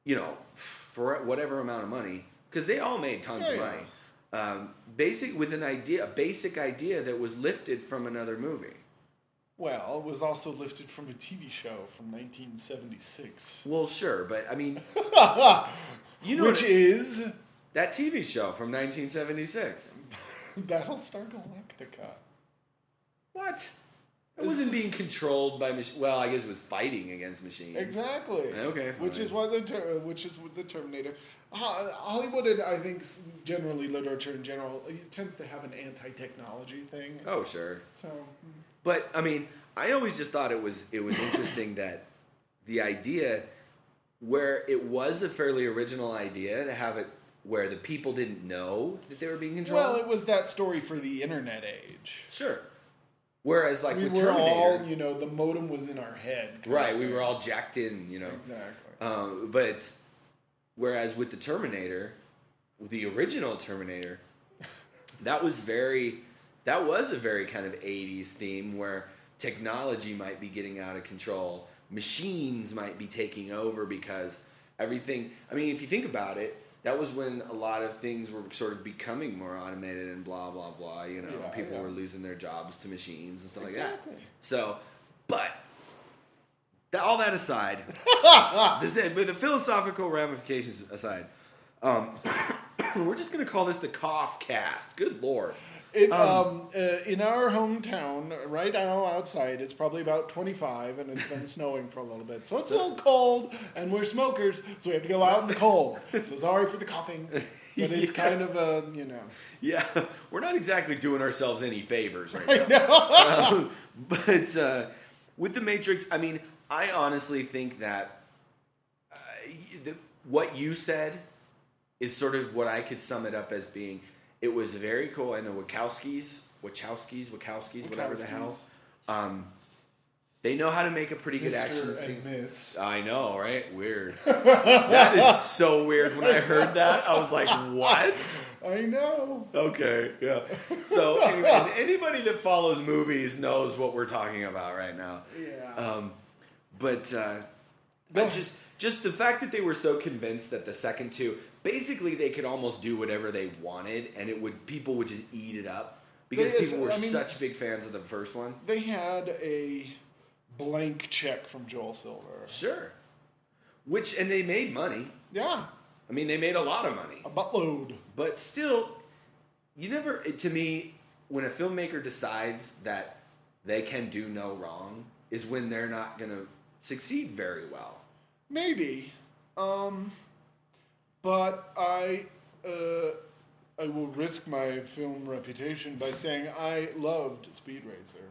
you know, for whatever amount of money, because they all made tons
Yeah,
of
yeah.
money. Um, basic with an idea, a basic idea that was lifted from another movie.
Well, it was also lifted from a TV show from 1976,
Well, sure, but I mean, you know,
which is
that TV show from 1976.
Battlestar Galactica.
What? It wasn't being controlled by machines. Well, I guess it was fighting against machines.
Exactly.
Okay,
uh,
Which
is what the ter- which is the Terminator. Hollywood and I think generally literature in general tends to have an anti-technology thing.
Oh, sure.
So hmm.
But I mean, I always just thought it was it was interesting that the idea where it was a fairly original idea to have it where the people didn't know that they were being controlled.
well, it was that story for the internet age.
sure. Whereas like
we
with
were
Terminator,
all, you know, the modem was in our head.
right? We were all jacked in, you know.
exactly.
Um, but whereas with the Terminator, the original Terminator, that was very that was a very kind of 80s theme where technology might be getting out of control. Machines might be taking over because everything I mean, if you think about it, that was when a lot of things were sort of becoming more automated and blah blah blah, you know.
Yeah,
people
yeah.
were losing their jobs to machines and stuff like that. So, but that, all that aside, this, but the philosophical ramifications aside, um, we're just going to call this the cough cast. Good lord.
It um, uh, in our hometown right now outside it's probably about 25 and it's been snowing for a little bit so it's a little cold and we're smokers so we have to go out in the cold so sorry for the coughing but it's
Yeah.
kind of a you know
Yeah, we're not exactly doing ourselves any favors right now. Um, but uh, with the Matrix, I mean, I honestly think that uh, the, what you said is sort of what I could sum it up as being. It was very cool. And the Wachowskis, Wachowskis, Wachowskis, whatever the hell, um, they know how to make a pretty good action
Mr.
scene.
Miss
I know, right? Weird. that is so weird. When I heard that, I was like, "What?"
I know
Okay, yeah. So anyway, anybody that follows movies knows what we're talking about right now.
yeah
Um, but uh,
Go-
I just just the fact that they were so convinced that the second two, basically, they could almost do whatever they wanted, and it would people would just eat it up because
They-
people were
I mean-
such big fans of the first one.
they had a blank check from Joel Silver
Sure. Which and they made money.
yeah
I mean, they made a lot of money.
a buttload
But still, you never. it- To me, when a filmmaker decides that they can do no wrong, is when they're not going to succeed very well.
Maybe. Um, but I uh, I will risk my film reputation by saying I loved Speed Racer.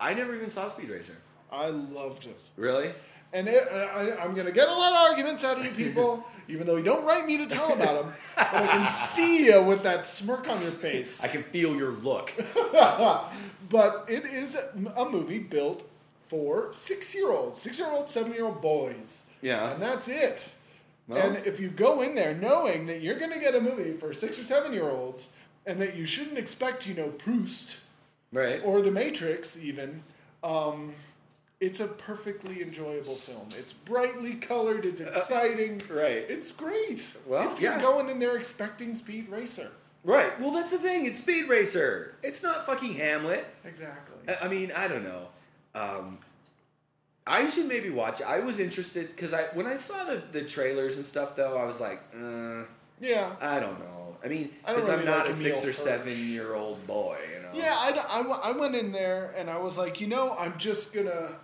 I never even saw Speed Racer.
I loved it.
Really?
And it, I, I'm going to get a lot of arguments out of you people, even though you don't write me to tell about them. But I can see you with that smirk on your face.
I can feel your look.
but it is a movie built for six year olds, six year old, seven year old boys.
Yeah.
And that's it.
Well-
and if you go in there knowing that you're going to get a movie for six or seven year olds and that you shouldn't expect, you know, Proust
Right?
or The Matrix even, um, it's a perfectly enjoyable film. It's brightly colored, it's exciting.
Uh, right.
It's great.
Well,
if you're
yeah.
going in there expecting Speed Racer.
Right. Well, that's the thing. It's Speed Racer. It's not fucking Hamlet.
Exactly.
I- I mean, I don't know. Um, I should maybe watch. I was interested because I when I saw the, the trailers and stuff though, I was like, uh,
Yeah.
I don't know. I mean,
I
because I'm not
like
a six or
Hirsch.
seven year old boy, you know.
Yeah, I I went in there and I was like, you know, I'm just gonna.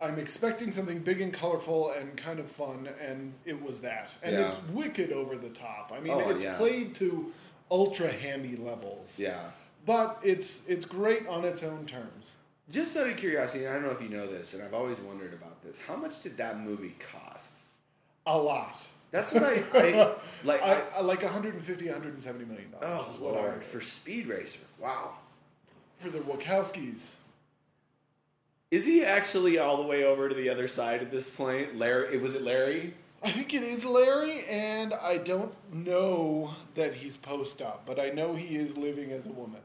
I'm expecting something big and colorful and kind of fun, and it was that. And
Yeah.
it's wicked over the top. I mean,
Oh,
it's
yeah.
played to ultra hammy levels.
Yeah.
But it's it's great on its own terms.
Just out of curiosity, and I don't know if you know this, and I've always wondered about this. How much did that movie cost?
A lot.
That's what I, I like.
I,
I,
like 150, 170 million dollars.
oh
is what I
lord, for Speed Racer, wow.
for the Wachowskis.
Is he actually all the way over to the other side at this point? Larry, was it Larry?
I think it is Larry, and I don't know that he's post op, but I know he is living as a woman.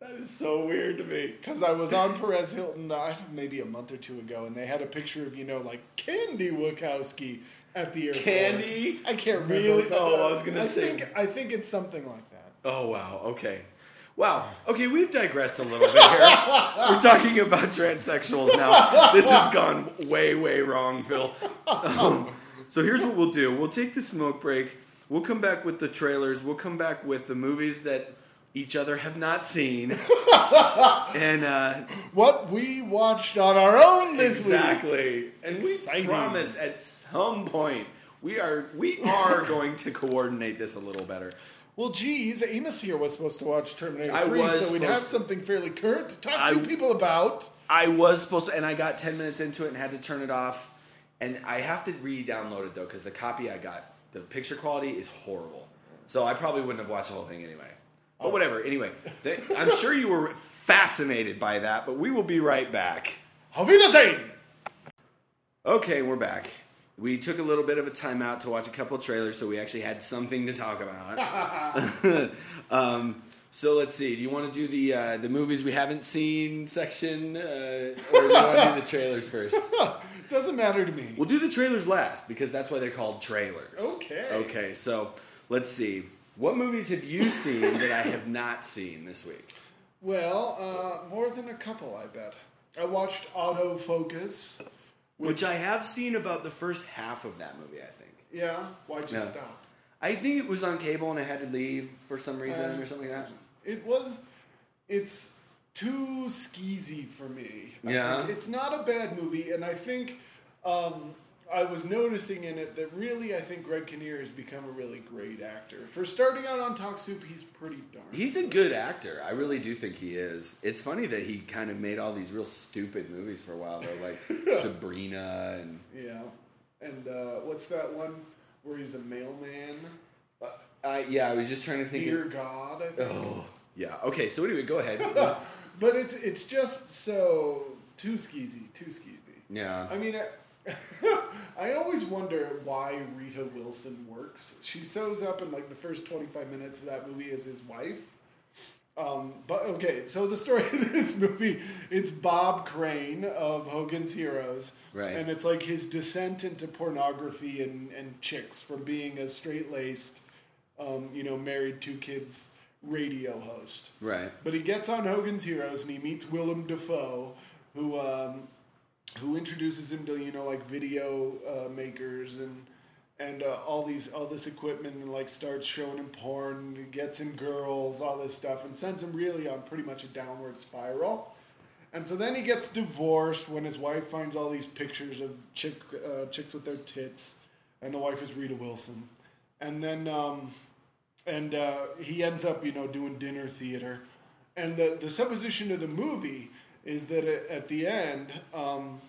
That is so weird to me.
Because I was on Perez Hilton uh, maybe a month or two ago, and they had a picture of, you know, like Candy Wachowski at the airport.
Candy?
I can't remember.
Really? Oh, I was gonna
I
say-
Think, I think it's something like that.
Oh wow. Okay. Wow. Okay, we've digressed a little bit here. We're talking about transsexuals now. This has gone way, way wrong, Phil. Um, so here's what we'll do. We'll take the smoke break. We'll come back with the trailers. We'll come back with the movies that each other have not seen. and uh,
What we watched on our own this week.
exactly. And we promise at some point we are we are going to coordinate this a little better.
Well, geez, Amos here was supposed to watch Terminator
I
3, so we'd have something fairly current to talk
I-
to people about.
I was supposed to, and I got 10 minutes into it and had to turn it off. And I have to re download it though, because the copy I got, the picture quality is horrible. So I probably wouldn't have watched the whole thing anyway. But whatever. Anyway, th- I'm sure you were fascinated by that, but we will be right back.
Auf Wiedersehen!
Okay, we're back. We took a little bit of a timeout to watch a couple trailers, so we actually had something to talk about. um, so let's see. Do you want to do the uh, the movies we haven't seen section, uh, or do you want to do the trailers first?
Doesn't matter to me.
We'll do the trailers last because that's why they're called trailers.
Okay.
Okay. So let's see. What movies have you seen that I have not seen this week?
Well, uh, more than a couple, I bet. I watched Autofocus.
Which I have seen about the first half of that movie. I think.
Yeah, why'd you
Yeah.
stop?
I think it was on cable and I had to leave for some reason
Uh,
or something like that.
It was. It's too skeezy for me. I
Yeah?
It's not a bad movie, and I think um, I was noticing in it that really I think Greg Kinnear has become a really great actor. For starting out on Talk Soup, he's pretty darn.
He's a good actor. I really do think he is. It's funny that he kind of made all these real stupid movies for a while though, like Sabrina and
yeah. And uh, what's that one where he's a mailman?
uh, yeah. I was just trying to think.
Dear
Of,
God. I think.
oh, yeah. Okay. So anyway, go ahead.
But it's it's just so too skeezy, too skeezy.
yeah.
I mean, I, I always wonder why Rita Wilson works. She shows up in like the first 25 minutes of that movie as his wife. Um, but okay, so the story of this movie, it's Bob Crane of Hogan's Heroes.
Right.
And it's like his descent into pornography and, and chicks from being a straight laced, um, you know, married two kids radio host.
Right.
But he gets on Hogan's Heroes and he meets Willem Dafoe, who um, who introduces him to you know like video uh, makers and and uh, all these all this equipment and like starts showing him porn, gets him girls, all this stuff, and sends him really on pretty much a downward spiral. And so then he gets divorced when his wife finds all these pictures of chick uh, chicks with their tits, and the wife is Rita Wilson. And then um, and uh, he ends up, you know, doing dinner theater. And the the supposition of the movie is that at, at the end, um,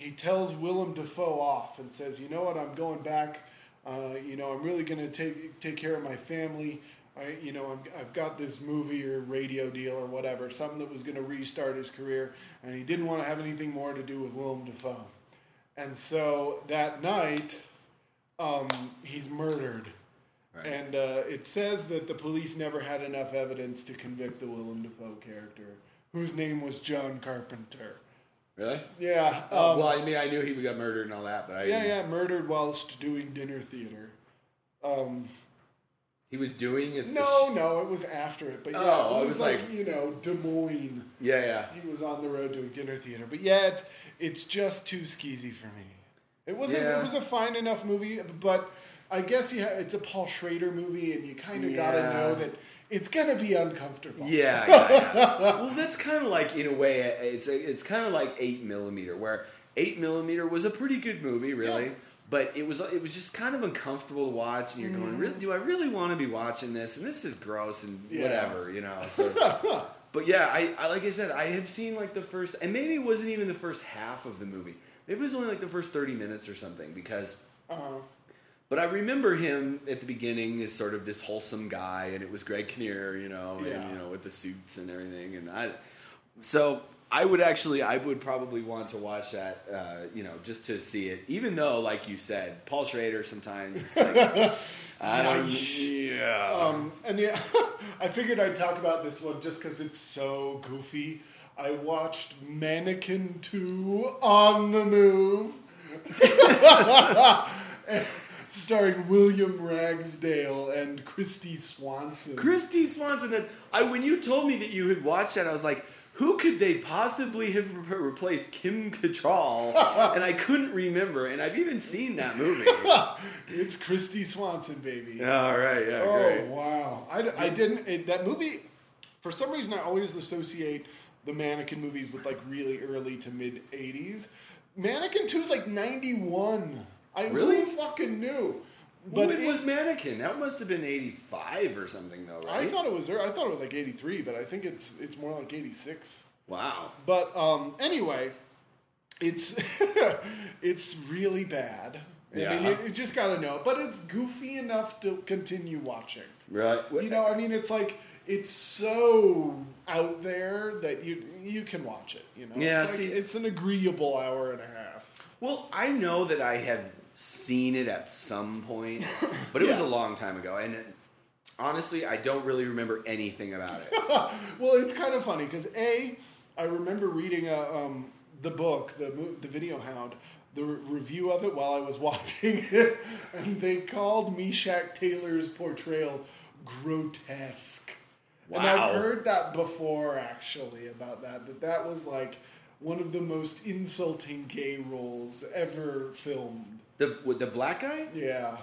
he tells Willem Dafoe off and says, "You know what? I'm going back. Uh, you know, I'm really going to take take care of my family. I, you know, I'm, I've got this movie or radio deal or whatever, something that was going to restart his career, and he didn't want to have anything more to do with Willem Dafoe. And so that night, um, he's murdered."
Right.
And uh, it says that the police never had enough evidence to convict the Willem Dafoe character, whose name was John Carpenter.
Really?
Yeah.
Oh,
um,
well, I mean, I knew he got murdered and all that, but I
yeah, yeah, murdered whilst doing dinner theater. Um,
He was doing it.
No, no, it was after it. But yeah,
Oh,
it was,
was
like,
like-
you know Des Moines.
Yeah, yeah.
He was on the road doing dinner theater. But yeah, it's it's just too skeezy for me. It was a,
Yeah.
it was a fine enough movie, but I guess you ha- it's a Paul Schrader movie, and you kind of gotta know that it's gonna be uncomfortable.
Yeah, yeah, yeah. well, that's kind of like in a way, it's it's kind of like eight millimeter, where eight millimeter was a pretty good movie, really,
Yeah.
but it was it was just kind of uncomfortable to watch, and you're going, really, do I really want to be watching this? And this is gross and whatever, you know. So, but yeah, I, I like I said, I have seen like the first, and maybe it wasn't even the first half of the movie. Maybe it was only like the first thirty minutes or something, because.
Uh-huh.
But I remember him at the beginning as sort of this wholesome guy, and it was Greg Kinnear, you know,
Yeah.
and you know with the suits and everything, and I. So I would actually, I would probably want to watch that, uh, you know, just to see it. Even though, like you said, Paul Schrader sometimes, like, I don't, yeah,
Um, and the, I figured I'd talk about this one just because it's so goofy. I watched Mannequin 2 on the move. Starring William Ragsdale and Christy Swanson.
Christy Swanson. That I when you told me that you had watched that, I was like. Who could they possibly have re- replaced Kim Cattrall? and I couldn't remember, and I've even seen that movie.
it's Christy Swanson, baby.
All right, yeah,
Oh
great.
wow! I, I didn't it, that movie. For some reason, I always associate the Mannequin movies with like really early to mid '80s. Mannequin Two is like '91. I
Really?
fucking knew.
But it
it-
was Mannequin. That must have been eighty five or something, though, right?
I thought it was. I thought it was like '83, but I think it's it's more like '86.
Wow.
But um, anyway, it's it's really bad. I mean,
Yeah.
you, you just gotta know. But it's goofy enough to continue watching.
Right.
You know, I mean, it's like it's so out there that you you can watch it. You know,
Yeah,
it's, like,
see-
it's an agreeable hour and a half.
Well, I know that I have seen it at some point, but it was a long time ago, and honestly, I don't really remember anything about it.
Well, it's kind of funny because a, I remember reading a, um, the book, the the VideoHound, the re- review of it while I was watching it, and they called Meshach Taylor's portrayal grotesque. And
Wow.
I've heard that before, actually, about that. That that was like one of the most insulting gay roles ever filmed.
The with the black guy?
Yeah,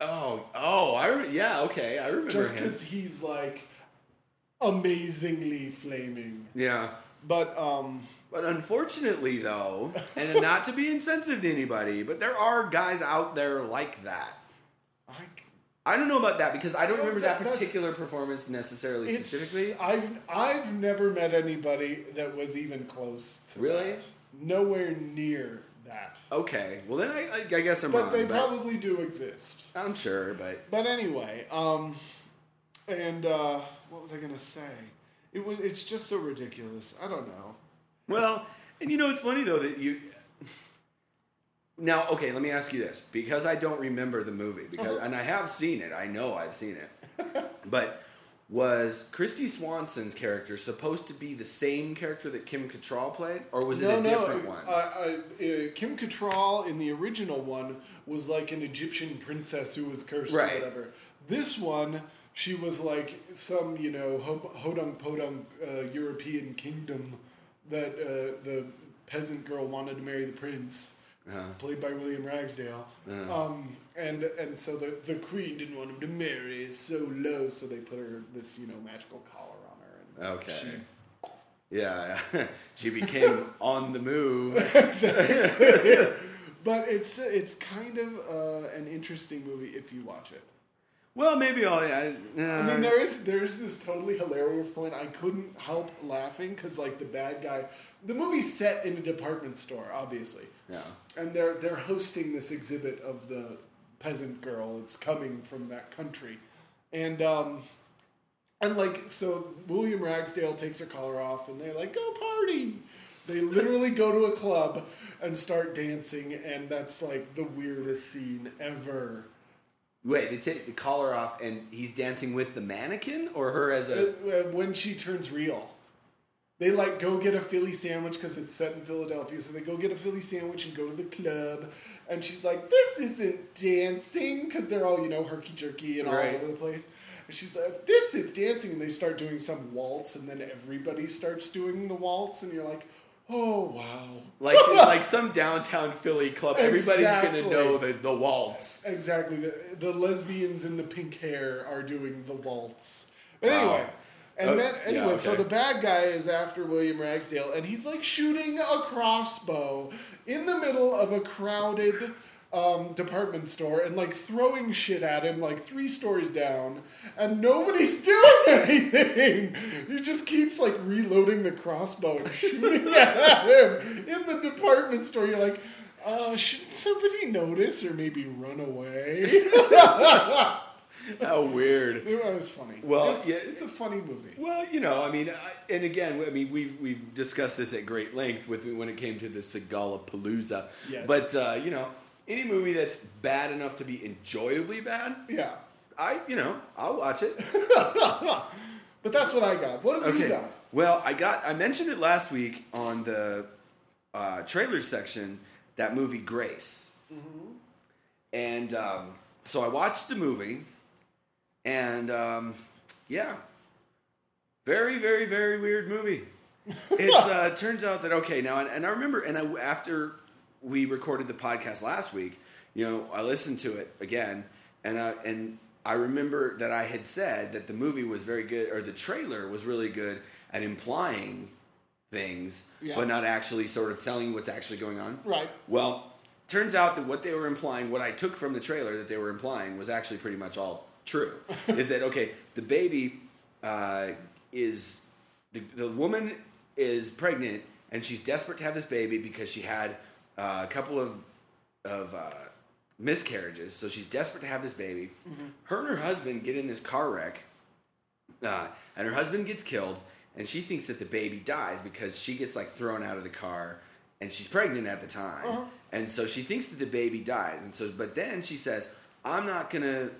Oh, oh, I re- yeah, okay, I remember
just
him.
because he's like amazingly flaming.
Yeah.
But um,
But unfortunately, though, and not to be insensitive to anybody, but there are guys out there like that.
I,
I don't know about that because I don't remember
that-
that particular performance necessarily specifically.
I've I've never met anybody that was even close to
Really?
that. Nowhere near that.
Okay, well then I, I, I guess I'm
But
wrong.
they
but
probably do exist.
I'm sure, but
But anyway, um, and uh, what was I gonna say? It was. It's just so ridiculous. I don't know.
well, and you know it's funny though that you. Now, okay, let me ask you this because I don't remember the movie because,
Uh-huh.
and I have seen it. I know I've seen it, but was Christy Swanson's character supposed to be the same character that Kim Cattrall played, or was it a different
uh,
one?
Uh, uh, Kim Cattrall in the original one was like an Egyptian princess who was cursed
Right.
or whatever. This one, she was like some you know ho- hodunk podunk uh, European kingdom that uh, the peasant girl wanted to marry the prince.
Uh-huh.
Played by William Ragsdale,
Uh-huh.
um, and and so the the queen didn't want him to marry so low, so they put her this you know magical collar on her. And
Okay.
she-
yeah, she became on the move.
but it's it's kind of uh, an interesting movie if you watch it.
Well, maybe I'll. I,
I mean, there is there's this totally hilarious point. I couldn't help laughing because like the bad guy, the movie's set in a department store, obviously,
yeah.
and they're they're hosting this exhibit of the peasant girl. It's coming from that country, and um, and like so, William Ragsdale takes her collar off, and they're like go party. They literally go to a club and start dancing, and that's like the weirdest scene ever.
Wait, they take the collar off, and he's dancing with the mannequin, or her as a.
Uh, when she turns real. They like go get a Philly sandwich because it's set in Philadelphia. So they go get a Philly sandwich and go to the club. And she's like, "This isn't dancing," because they're all you know herky jerky and all
Right.
over the place. And she says, "This is dancing," and they start doing some waltz, and then everybody starts doing the waltz, and you're like, "Oh wow!"
Like like some downtown Philly club, everybody's
Exactly.
gonna know the, the waltz.
Exactly. The, the lesbians in the pink hair are doing the waltz. But
Wow.
anyway. And
Oh,
then,
yeah,
anyway, so the bad guy is after William Ragsdale, and he's like shooting a crossbow in the middle of a crowded um, department store and like throwing shit at him like three stories down, and nobody's doing anything. He just keeps like reloading the crossbow and shooting at him in the department store. You're like, uh, should somebody notice or maybe run away?
How weird.
It was funny.
Well,
it's,
yeah.
it's a funny movie.
Well, you know, I mean, I, and again, I mean, we've we've discussed this at great length with when it came to the Segala Palooza.
Yes.
But uh, you know, any movie that's bad enough to be enjoyably bad,
Yeah.
I you know, I'll watch it.
But that's what I got. What have you got?
Well, I got I mentioned it last week on the uh, trailer section that movie Grace, and um, so I watched the movie, and um, yeah, very very very weird movie. It's uh, turns out that okay now, and, and I remember, and I, after we recorded the podcast last week, you know, I listened to it again, and I and I remember that I had said that the movie was very good, or the trailer was really good at implying things,
Yeah.
but not actually sort of telling you what's actually going on.
Right.
Well, turns out that what they were implying, what I took from the trailer that they were implying, was actually pretty much all true. is that okay? The baby uh, is the, the woman is pregnant and she's desperate to have this baby because she had uh, a couple of of uh, miscarriages. So she's desperate to have this baby. Her and her husband get in this car wreck, uh, and her husband gets killed, and she thinks that the baby dies because she gets like thrown out of the car, and she's pregnant at the time,
Uh-huh.
and so she thinks that the baby dies, and so but then she says, "I'm not gonna,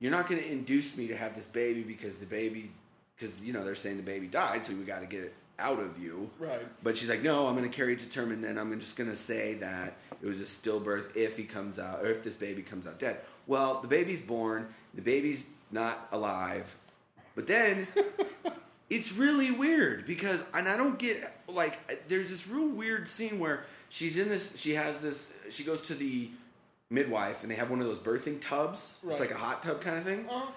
you're not gonna induce me to have this baby because the baby, because you know they're saying the baby died, so we got to get it out of you."
Right.
But she's like, no, I'm going to carry it to term, and then I'm just going to say that it was a stillbirth if he comes out, or if this baby comes out dead. Well, the baby's born, the baby's not alive, but then it's really weird because, and I don't get like, there's this real weird scene where she's in this, she has this, she goes to the midwife, and they have one of those birthing tubs.
Right.
It's like a hot tub kind of thing.
Uh-huh.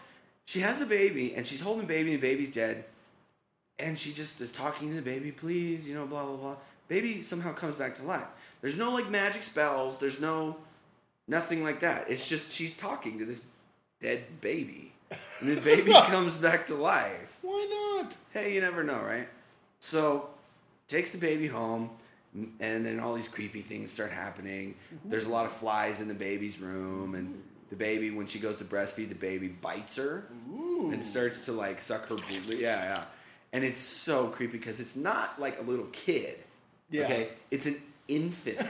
She has a baby, and she's holding the baby, and the baby's dead. And she just is talking to the baby, please, you know, blah, blah, blah. Baby somehow comes back to life. There's no like magic spells, there's no nothing like that. It's just she's talking to this dead baby. And the baby comes back to life.
Why not?
Hey, you never know, right? So, takes the baby home, and then all these creepy things start happening. There's a lot of flies in the baby's room, and the baby, when she goes to breastfeed, the baby bites her
Ooh.
and starts to like suck her. Yeah, yeah. And it's so creepy because it's not like a little kid.
Yeah.
Okay, it's an infant.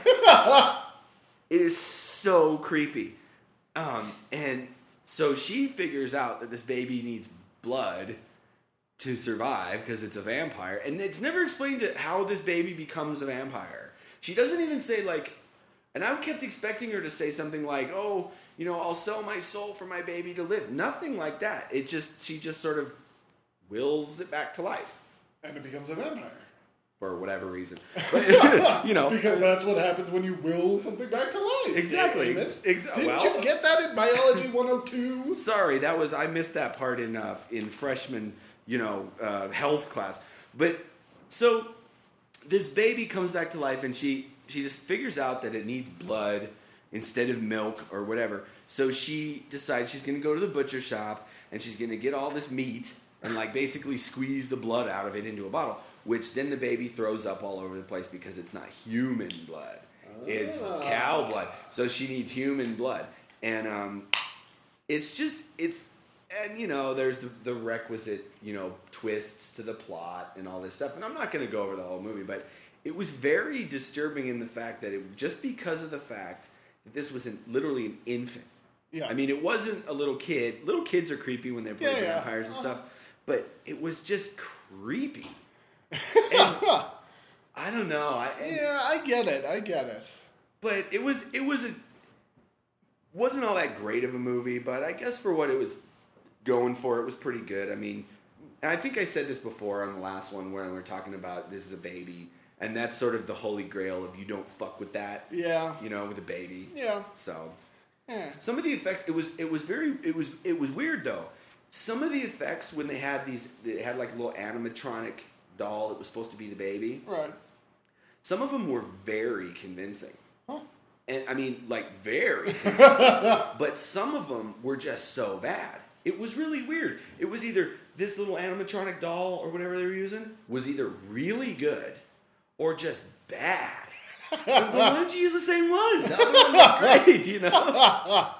it is so creepy. Um, and so she figures out that this baby needs blood to survive because it's a vampire, and it's never explained to how this baby becomes a vampire. She doesn't even say like, and I kept expecting her to say something like, "Oh, you know, I'll sell my soul for my baby to live." Nothing like that. It just she just sort of wills it back to life
And it becomes a vampire.
for whatever reason. But you know,
Because that's what happens when you will something back to life.
Exactly. Ex- ex-
Didn't
well-
you get that in Biology 102?
Sorry, that was I missed that part in uh, in freshman, you know, uh, health class. But so this baby comes back to life, and she she just figures out that it needs blood instead of milk or whatever. So she decides she's going to go to the butcher shop and she's going to get all this meat and like basically squeeze the blood out of it into a bottle, which then the baby throws up all over the place because it's not human blood. It's
Ah.
cow blood. So she needs human blood. And um, it's just it's and you know there's the, the requisite you know twists to the plot and all this stuff and i'm not going to go over the whole movie but it was very disturbing in the fact that it just because of the fact that this was an, literally an infant
Yeah.
i mean it wasn't a little kid little kids are creepy when they play
Yeah, yeah.
vampires and
Uh-huh.
stuff but it was just creepy and i don't know I,
yeah, I get it. I get it.
but it was it was a wasn't all that great of a movie, but I guess for what it was going for it was pretty good. I mean, and I think I said this before on the last one where we were talking about this is a baby, and that's sort of the holy grail of you don't fuck with that,
Yeah.
you know, with a baby.
Yeah.
So
Eh.
some of the effects, it was it was very it was it was weird though. Some of the effects when they had these, they had like a little animatronic doll that was supposed to be the baby.
Right.
Some of them were very convincing.
Huh.
And I mean, like very convincing. but some of them were just so bad. It was really weird. It was either this little animatronic doll or whatever they were using was either really good or just bad. Why don't you use the same one? The other one was great, you know.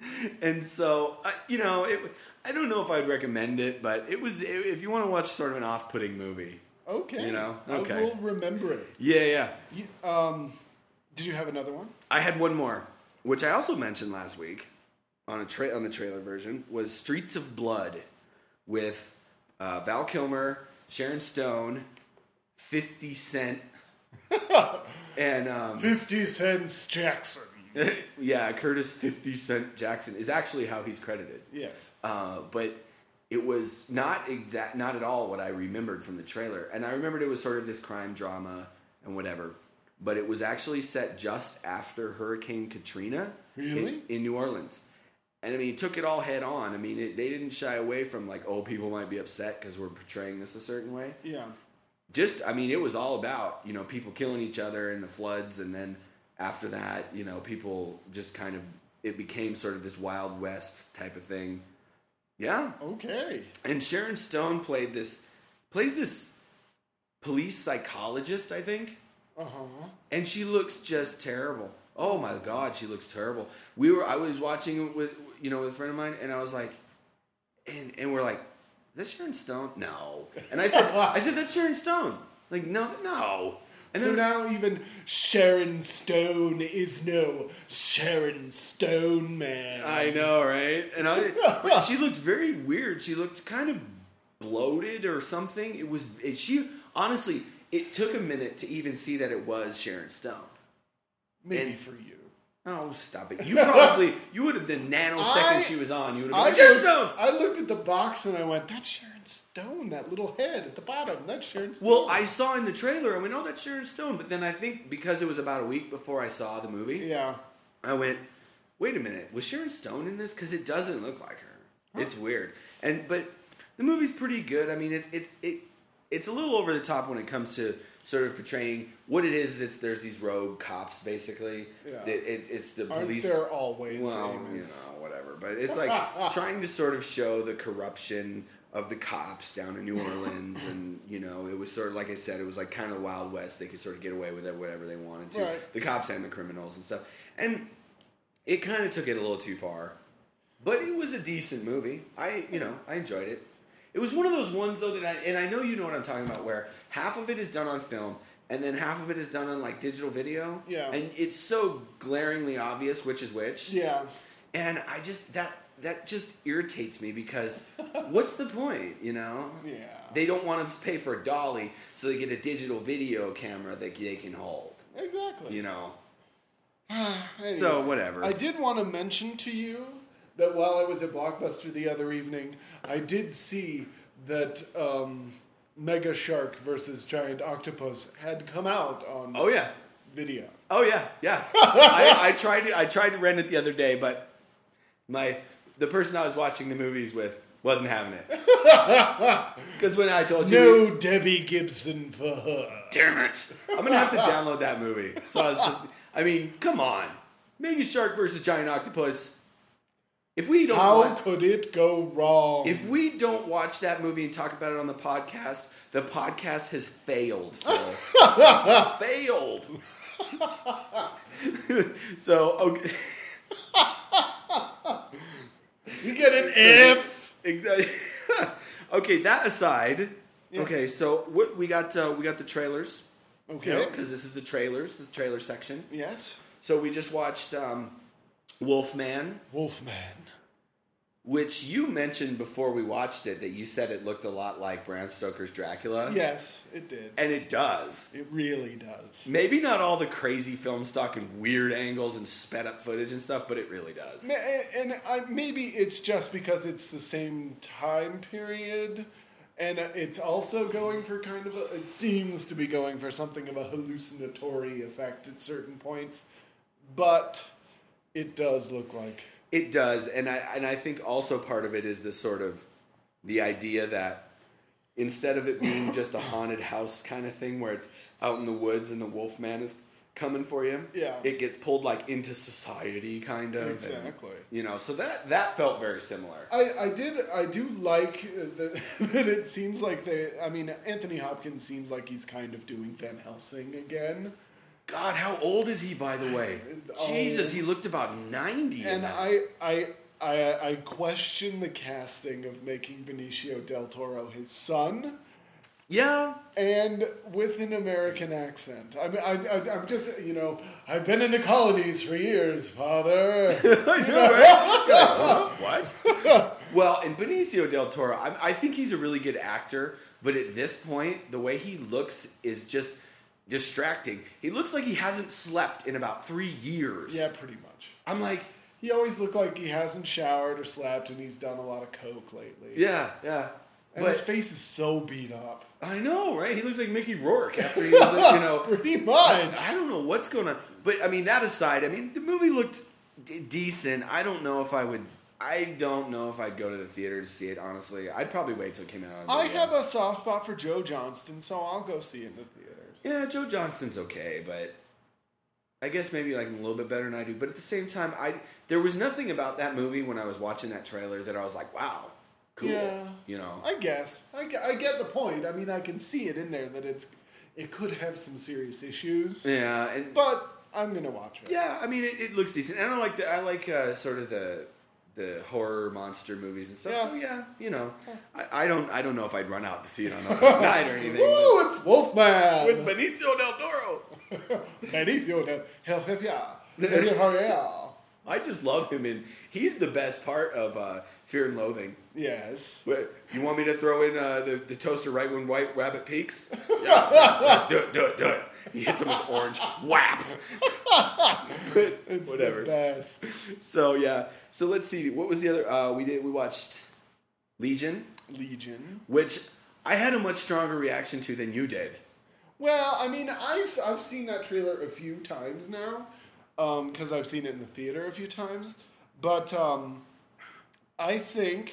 and so, I you know, it. I don't know if I'd recommend it, but it was. If you want to watch sort of an off-putting movie,
Okay.
You know? Okay.
I will remember it.
yeah, yeah.
You, um, did you have another one?
I had one more, which I also mentioned last week on a tra- on the trailer version was Streets of Blood with uh, Val Kilmer, Sharon Stone, Fifty Cent, and um,
Fifty Cents Jackson.
yeah, Curtis Fifty Cent Jackson is actually how he's credited.
Yes.
Uh, but it was not exact, not at all what I remembered from the trailer. And I remembered it was sort of this crime drama and whatever. But it was actually set just after Hurricane Katrina
Really?
in, in New Orleans. And I mean, took it all head on. I mean, it, they didn't shy away from like, oh, people might be upset because we're portraying this a certain way.
Yeah.
Just, I mean, it was all about you know people killing each other in the floods, and then after that, you know, people just kind of it became sort of this Wild West type of thing. Yeah,
Okay.
and Sharon Stone played this plays this police psychologist, I think,
Uh huh.
and she looks just terrible. Oh my god, she looks terrible. We were I was watching with you know with a friend of mine, and I was like, and and we're like, is that Sharon Stone? No. And I said I said that's Sharon Stone. Like no, no. And
so
then
now even Sharon Stone is no Sharon Stone man.
I know, right? And I, but she looked very weird. She looked kind of bloated or something. It was it, she honestly. It took a minute to even see that it was Sharon Stone.
Maybe
and-
for you.
Oh, stop it! You probably you would have the nanosecond
I-
she was on. You would have been like Sharon Stone.
I looked at the box and I went, "That's Sharon Stone. That little head at the bottom. That's Sharon Stone."
Well, I saw in the trailer. I went, "Oh, that's Sharon Stone." But then I think because it was about a week before I saw the movie,
yeah.
I went, "Wait a minute, was Sharon Stone in this? Because it doesn't look like her. It's weird." And but the movie's pretty good. I mean, it's it's it it's a little over the top when it comes to sort of portraying what it is. It's there's these rogue cops basically.
Yeah.
It, it, it's the
Aren't
police.
there always?
well, you know, whatever. But it's like trying to sort of show the corruption of the cops down in New Orleans, and you know, it was sort of like I said, it was like kind of the Wild West. They could sort of get away with it, whatever they wanted to.
Right.
The cops and the criminals and stuff, and it kind of took it a little too far. But it was a decent movie. I, you know, I enjoyed it. It was one of those ones though that I, and I know you know what I'm talking about, where half of it is done on film. And then half of it is done on like digital video.
Yeah.
And it's so glaringly obvious which is which
Yeah.
and I just that that just irritates me because what's the point, you know?
Yeah.
They don't want to pay for a dolly, so they get a digital video camera that they can hold.
Exactly.
You know.
Anyway,
So, whatever.
I did want to mention to you that while I was at Blockbuster the other evening, I did see that um, Mega Shark versus Giant Octopus had come out on
Oh yeah.
video.
Oh yeah, yeah. I, I tried to I tried to rent it the other day, but my the person I was watching the movies with wasn't having it. Because when I told you,
No Debbie Gibson for her.
damn it, I'm gonna have to download that movie. So I was just, I mean, come on, Mega Shark versus Giant Octopus. If we don't
How
watch,
could it go wrong?
if we don't watch that movie and talk about it on the podcast, the podcast has failed. Phil. failed. so okay.
you get an F.
Okay, that aside. Okay, so what we got? Uh, we got the trailers.
Okay.
because this is the trailers. This trailer section.
Yes.
So we just watched um, Wolfman,
Wolfman.
which you mentioned before we watched it that you said it looked a lot like Bram Stoker's Dracula.
Yes, it did.
And it does.
It really does.
Maybe not all the crazy film stock and weird angles and sped up footage and stuff, but it really does.
Ma- eh, And I, maybe it's just because it's the same time period, and uh, it's also going for kind of a. It seems to be going for something of a hallucinatory effect at certain points, but it does look like.
It does, and I and I think also part of it is this sort of the idea that instead of it being just a haunted house kind of thing where it's out in the woods and the wolf man is coming for you,
Yeah.
it gets pulled like into society kind of, and,
Exactly.
you know, so that that felt very similar.
I, I did I do like that, that it seems like they I mean Anthony Hopkins seems like he's kind of doing Van Helsing again.
God, how old is he, by the way?
Oh.
Jesus, he looked about ninety.
And. I, I, I, I question the casting of making Benicio del Toro his son,
yeah,
and with an American accent. I mean, I, I, I'm just, you know, I've been in the colonies for years, father.
what? well, and Benicio del Toro, I, I think he's a really good actor, but at this point, the way he looks is just distracting. He looks like he hasn't slept in about three years.
yeah, pretty much.
I'm like,
He always looked like he hasn't showered or slept, and he's done a lot of coke lately.
yeah, yeah.
and his face is so beat up.
I know, right? He looks like Mickey Rourke after he was, you know.
pretty much.
I don't know what's going on, but I mean that aside, I mean the movie looked d- decent. I don't know if I would. I don't know if I'd go to the theater to see it. Honestly, I'd probably wait till it came out. On
I
video.
have a soft spot for Joe Johnston, so I'll go see it in the theaters.
Yeah, Joe Johnston's okay, but I guess maybe like a little bit better than I do. But at the same time, I there was nothing about that movie when I was watching that trailer that I was like, wow, cool.
Yeah.
You know,
I guess I, I get the point. I mean, I can see it in there that it's it could have some serious issues,
yeah, and
but I'm gonna watch it.
yeah, I mean it, it looks decent, and I like the I like uh, sort of the the horror monster movies and stuff.
Yeah.
So yeah, you know, I, I don't I don't know if I'd run out to see it on opening night or anything. but-
Ooh, it's Wolfman
With Benicio del Toro.
Benicio del Hell Hell Yeah. Hell Yeah, yeah.
I just love him, and he's the best part of uh, Fear and Loathing.
Yes.
Wait, you want me to throw in uh, the, the toaster right when White Rabbit peaks? Yeah, yeah, do it, do it, do it. He hits him with orange. Whap! but
It's
whatever.
the best.
So yeah. So let's see. What was the other? Uh, we did. We watched Legion,
Legion.
which I had a much stronger reaction to than you did.
Well, I mean, I, have seen that trailer a few times now because I've seen it in the theater a few times. But um, I think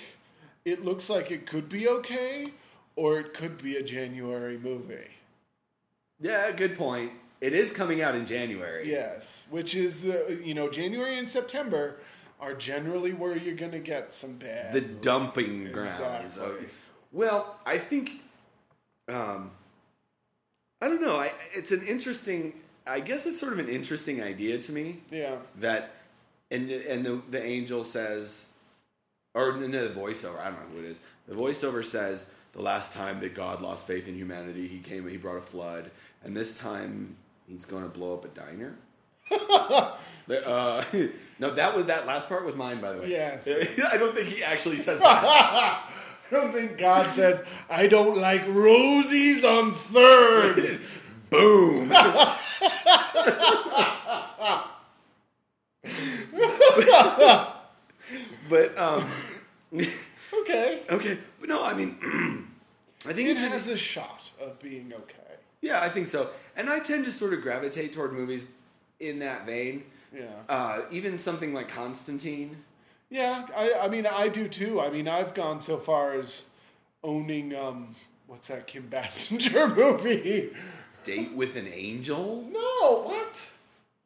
it looks like it could be okay or it could be a January movie.
Yeah, good point. It is coming out in January.
Yes, which is the, you know, January and September are generally where you're going to get some bad.
the dumping grounds.
Exactly.
Well, I think, um, I don't know. I, it's an interesting. I guess it's sort of an interesting idea to me
yeah.
that, and and the the angel says, or no, no, the voiceover. I don't know who it is. The voiceover says the last time that God lost faith in humanity, He came. He brought a flood, and this time He's going to blow up a diner. Uh, no, that was that last part was mine, by the way.
Yes.
I don't think he actually says that.
I don't think God says, I don't like rosies on third.
Boom. but um,
okay.
okay, but no, I mean, I think
It
it's
has a shot of being okay.
yeah, I think so, and I tend to sort of gravitate toward movies in that vein.
Yeah.
Uh, even something like Constantine.
Yeah, I, I mean, I do too. I mean, I've gone so far as owning, um, what's that Kim Basinger movie?
Date with an Angel?
No, what?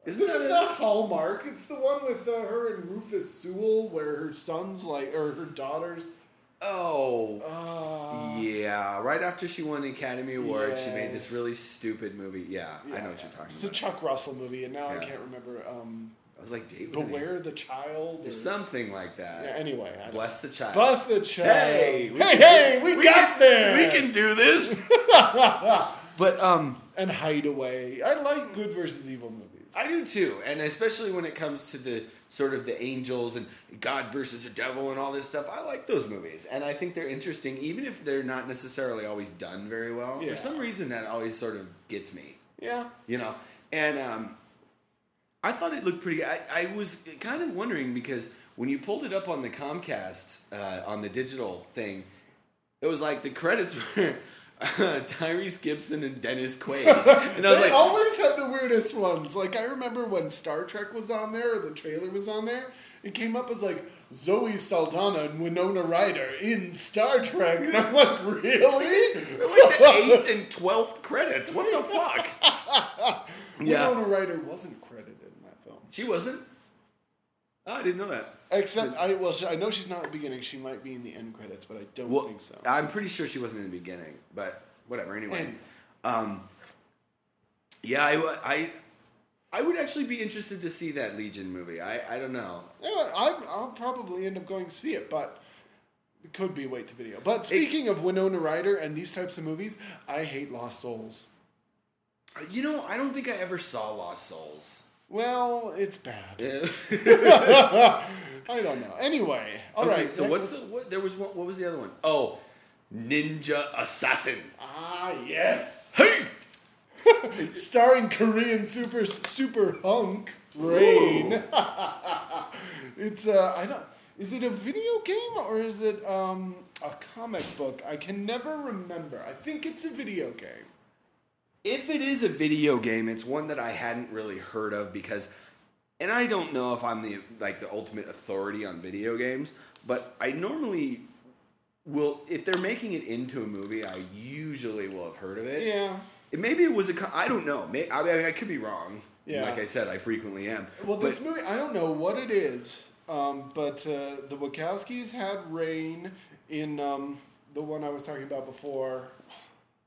Isn't
This
that
is
a-
not Hallmark. It's the one with uh, her and Rufus Sewell, where her son's like, or her daughter's.
Oh.
Uh,
yeah, right after she won the Academy Award, she made this really stupid movie. Yeah, I know what you're talking about.
It's a. Chuck Russell movie, and now I can't remember. Um,
I was like, with
Beware the Child.
Angel.
Or,
Something like that.
yeah, anyway, I
Bless the child.
Bless the child.
Hey, we
hey,
can-
hey, we,
we
got there.
We can do this. but um,
and Hideaway. I like good versus evil movies.
I do too, and especially when it comes to the sort of the angels and God versus the devil and all this stuff. I like those movies, and I think they're interesting, even if they're not necessarily always done very well.
Yeah.
For some reason, that always sort of gets me,
Yeah.
you know. And um, I thought it looked pretty. I, I was kind of wondering because when you pulled it up on the Comcast uh, on the digital thing, it was like the credits were. Uh, Tyrese Gibson and Dennis Quaid, and I was
they
like,
always have the weirdest ones. Like I remember when Star Trek was on there, or the trailer was on there. It came up as like Zoe Saldana and Winona Ryder in Star Trek, and I'm like, really?
like the eighth and twelfth credits. What the fuck? Yeah.
Winona Ryder wasn't credited in that film.
She wasn't. Oh, I didn't know that.
Except I well, I know she's not in the beginning. She might be in the end credits, but I don't
Well,
think so.
I'm pretty sure she wasn't in the beginning, but whatever. Anyway, um, yeah, I, I I would actually be interested to see that Legion movie. I, I don't know.
Yeah, I, I'll probably end up going to see it, but it could be wait to video. But speaking of Winona Ryder and these types of movies, I hate Lost Souls.
You know, I don't think I ever saw Lost Souls.
Well, it's bad. I don't know. Anyway, all
okay,
right.
so what's the what? There was one, what was the other one? Oh, Ninja Assassin.
ah yes,
Hey.
starring Korean super super hunk Rain. it's uh, I don't. Is it a video game or is it um a comic book? I can never remember. I think it's a video game.
If it is a video game, it's one that I hadn't really heard of because, and I don't know if I'm the like the ultimate authority on video games, but I normally will if they're making it into a movie, I usually will have heard of it.
Yeah.
It- Maybe it was a I don't know. May, I mean, I could be wrong.
Yeah.
Like I said, I frequently am.
Well,
But-
this movie, I don't know what it is, um, but uh, the Wachowskis had Rain in um, the one I was talking about before.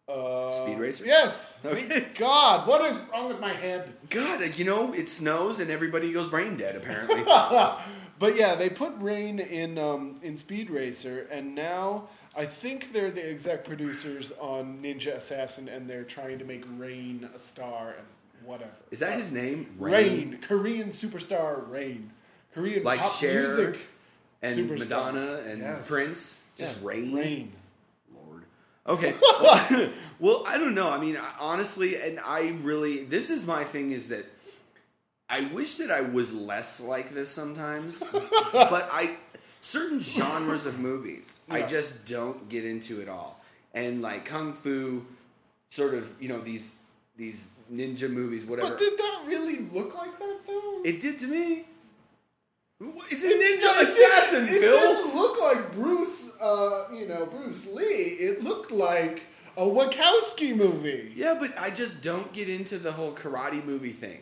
Uh,
Speed Racer?
Yes.
Okay.
God, what is wrong with my head?
God, you know, it snows and everybody goes brain dead. Apparently.
But yeah, they put Rain in um, in Speed Racer, and now I think they're the exec producers on Ninja Assassin, and they're trying to make Rain a star and whatever.
Is that his name?
Rain, Korean superstar Rain, Korean
Like
pop
Cher
music
and
superstar.
Madonna and
Yes.
Prince. Just
Yeah,
Rain.
Rain.
Okay. Well, well, I don't know. I mean, honestly, and I really, this is my thing is that I wish that I was less like this sometimes, but I, certain genres of movies, I just don't get into at all. And like Kung Fu, sort of, you know, these, these ninja movies, whatever.
But did that really look like that though?
it did to me. It's a
It
ninja
still- it
assassin,
didn't- It
Phil.
didn't look like Bruce, uh, you know, Bruce Lee. It looked like a Wachowski movie.
Yeah, but I just don't get into the whole karate movie thing.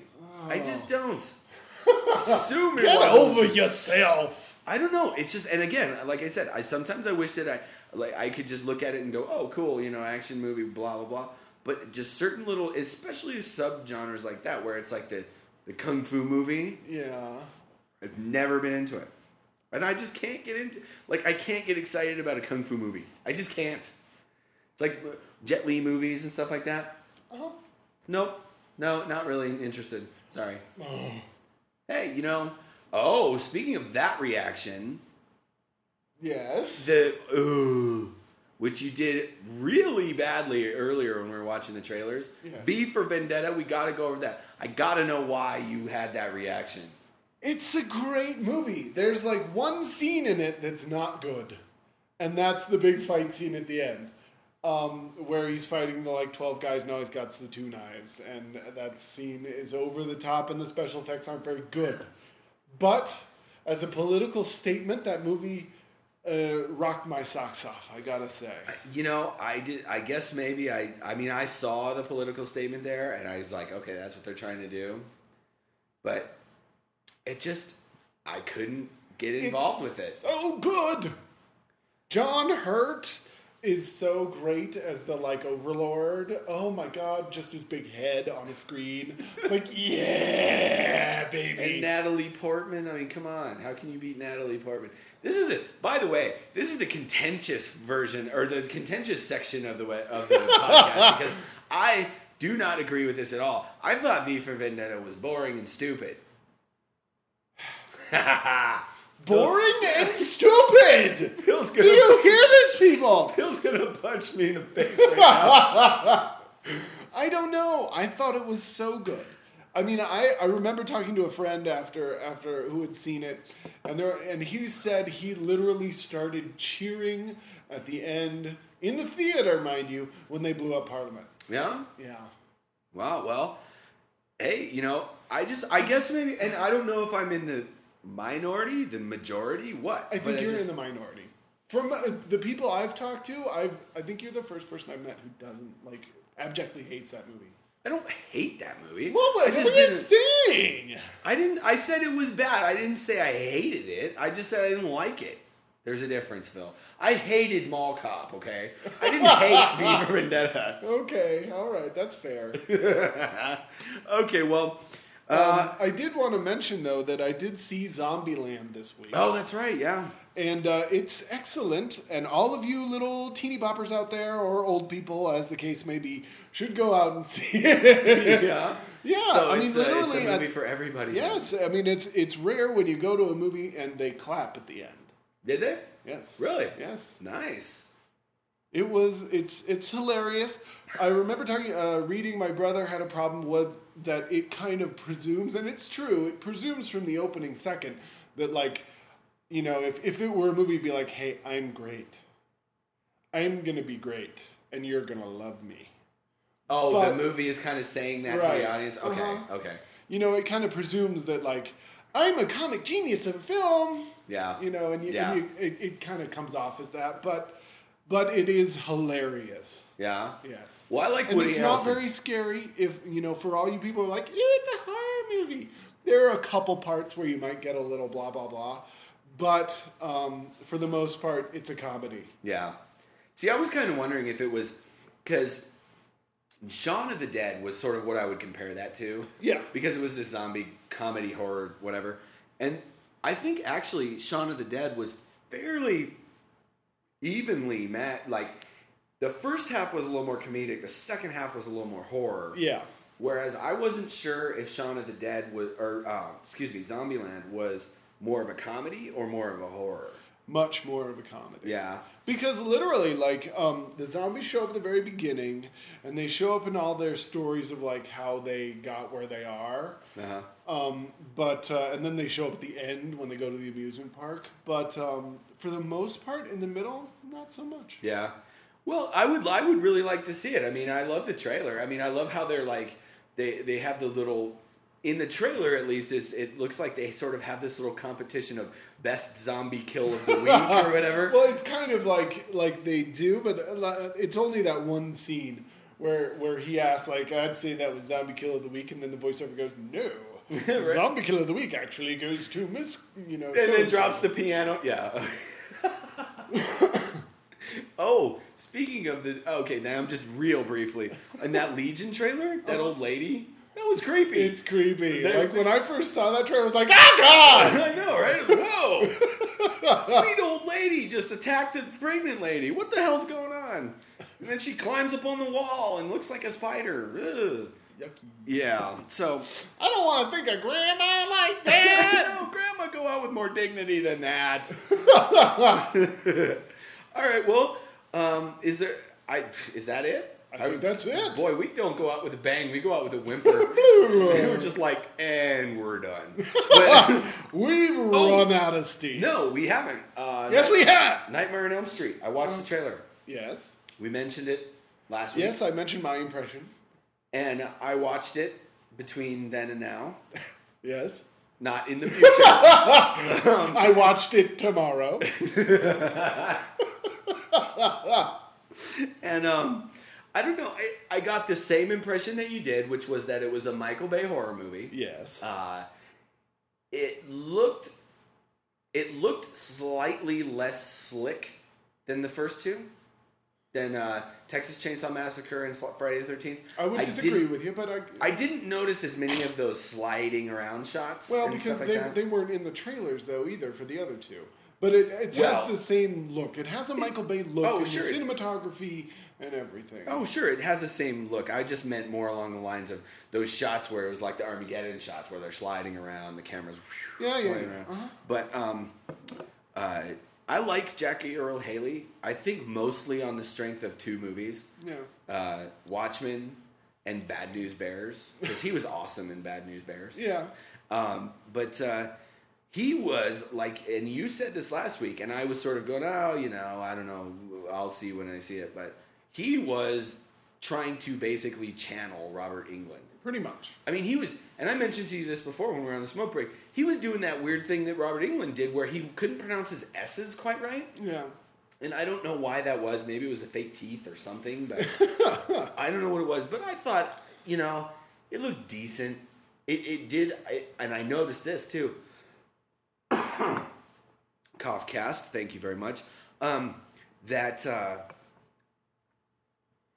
I just don't. Sue me.
Get over yourself.
I don't know. It's just, and again, like I said, I sometimes I wish that I like I could just look at it and go, oh, cool, you know, action movie, blah blah blah. But just certain little, especially subgenres like that, where it's like the the kung fu movie.
Yeah.
I've never been into it, and I just can't get into. Like I can't get excited about a kung fu movie. I just can't. It's like Jet Li movies and stuff like that.
Uh-huh.
Nope. No, not really interested. Sorry. Hey, you know. Oh, speaking of that reaction,
Yes.
the ooh, which you did really badly earlier when we were watching the trailers.
Yeah.
V for Vendetta. We got to go over that. I got to know why you had that reaction.
It's a great movie. There's like one scene in it that's not good, and that's the big fight scene at the end, um, where he's fighting the like twelve guys. Now he's got the two knives, and that scene is over the top, and the special effects aren't very good. But as a political statement, that movie uh, rocked my socks off. I gotta say.
You know, I did. I guess maybe I. I mean, I saw the political statement there, and I was like, okay, that's what they're trying to do. But it just, I couldn't get involved
It's
with it.
So good. John Hurt is so great as the like overlord. Oh my god, just his big head on a screen. Like, yeah, baby. And.
Natalie Portman. I mean, come on. How can you beat Natalie Portman? This is the. By the way, this is the contentious version or the contentious section of the wa- of the podcast because I do not agree with this at all. I thought V for Vendetta was boring and stupid.
Boring and stupid.
Phil's
Do
gonna,
you hear this, people?
Phil's gonna punch me in the face right now.
I don't know. I thought it was so good. I mean, I, I remember talking to a friend after after who had seen it, and there and he said he literally started cheering at the end in the theater, mind you, when they blew up Parliament.
yeah.
Yeah.
Wow. Well, hey, you know, I just, I guess maybe, and I don't know if I'm in the minority, the majority, what?
I think
But
you're
just-
in the minority. From uh, the people I've talked to, I've I think you're the first person I've met who doesn't like abjectly hates that movie.
I don't hate that movie.
Well,
I
what, are you saying?
I didn't. I said it was bad. I didn't say I hated it. I just said I didn't like it. There's a difference, Phil. I hated Mall Cop. Okay, I didn't hate V for Vendetta.
Okay, all right, that's fair.
okay, well, uh,
um, I did want to mention though that I did see Zombieland this week,
oh, that's right. Yeah,
and uh, it's excellent. And all of you little teeny boppers out there, or old people, as the case may be, should go out and see it.
yeah,
Yeah,
So
I mean,
it's, a, it's a movie
I-
for everybody. then.
yes, I mean it's it's rare when you go to a movie and they clap at the end.
Did they?
Yes,
Really?
yes.
Nice.
It was it's it's hilarious. I remember talking uh, reading my brother had a problem with that it kind of presumes and it's true, it presumes from the opening second that like you know, if if it were a movie it'd be like, "Hey, I'm great. I'm going to be great and you're going to love me."
Oh,
But-
the movie is kind of saying that to the audience. Okay,
Uh-huh.
okay,
You know, it kind of presumes that like I'm a comic genius of a film,
yeah,
you know, and, you,
Yeah.
and you, it, it kind of comes off as that, but but it is hilarious.
yeah.
Yes.
Well, I like
And
Woody
it's
Harrelson.
not very scary if you know for all you people who are like, "Ew, it's a horror movie." There are a couple parts where you might get a little blah blah blah, but um, for the most part, it's a comedy.
Yeah. See, I was kind of wondering if it was because Shaun of the Dead was sort of what I would compare that to.
Yeah.
Because it was this zombie comedy horror whatever, and I think actually Shaun of the Dead was fairly evenly met. Like the first half was a little more comedic, the second half was a little more horror.
Yeah,
Whereas I wasn't sure if Shaun of the Dead was, or uh, excuse me, Zombieland was more of a comedy or more of a horror.
much more of a comedy.
Yeah.
Because literally, like, um, the zombies show up at the very beginning, and they show up in all their stories of like how they got where they are.
Uh-huh.
Um, but uh, and then they show up at the end when they go to the amusement park. But um, for the most part, in the middle, not so much.
Yeah. Well, I would I would really like to see it. I mean, I love the trailer. I mean, I love how they're like they they have the little in the trailer at least it's, it looks like they sort of have this little competition of best zombie kill of the week or whatever.
Well, it's kind of like like they do, but uh, it's only that one scene where where he asks like I'd say that was zombie kill of the week, and then the voiceover goes no.
Right.
Zombie kill of the week actually goes to Miss, you know,
and then
so-and-so."
drops the piano. Yeah. oh, speaking of the okay, now I'm just real briefly. In that Legion trailer, that old lady, that was creepy.
It's creepy.
That-
like when I first saw that trailer, I was like, "Ah, God!"
I know, right? Whoa! Sweet old lady just attacked a pregnant lady. What the hell's going on? And then she climbs up on the wall and looks like a spider. Ugh.
Yucky.
Yeah. So,
I don't want to think of Grandma like that.
no, Grandma, go out with more dignity than that. All right. Well, um, is there? I is that it?
I think that's it.
Boy, we don't go out with a bang. We go out with a whimper. We're just like, and we're done. But,
We've
Oh.
run out of steam.
no, we haven't. Uh,
Yes, we have.
Nightmare on Elm Street. I watched the trailer.
Yes.
We mentioned it last week.
Yes, I mentioned my impression.
And I watched it between then and now.
Yes.
Not in the future.
I watched it tomorrow.
and um, I don't know. I, I got the same impression that you did, which was that it was a Michael Bay horror movie.
yes.
Uh, it looked it looked slightly less slick than the first two, than uh, Texas Chainsaw Massacre and Friday the Thirteenth.
I would disagree
didn't-
with you, but I.
I didn't notice as many of those sliding around shots.
well,
and
because
stuff like
they, they weren't in the trailers though either for the other two. But it, it
Well-
has the same look. It has a Michael Bay look
Oh,
and
sure.
the cinematography and everything.
Oh, sure, it has the same look. I just meant more along the lines of those shots where it was like the Armageddon shots where they're sliding around, the cameras. whew,
Yeah, yeah. Uh-huh.
But um, uh, I like Jackie Earle Haley. I think mostly on the strength of two movies,
Yeah.
uh, Watchmen and Bad News Bears, because he was awesome in Bad News Bears.
Yeah.
Um, but uh, he was like, and you said this last week, and I was sort of going, oh, you know, I don't know, I'll see when I see it. But he was trying to basically channel Robert Englund.
Pretty much.
I mean, he was, and I mentioned to you this before when we were on the smoke break. He was doing that weird thing that Robert Englund did, where he couldn't pronounce his s's quite right,
Yeah.
and I don't know why that was. Maybe it was the fake teeth or something, but I don't know what it was. But I thought, you know, it looked decent. It, it did, I, and I noticed this too. Cough cast, thank you very much. Um, that uh,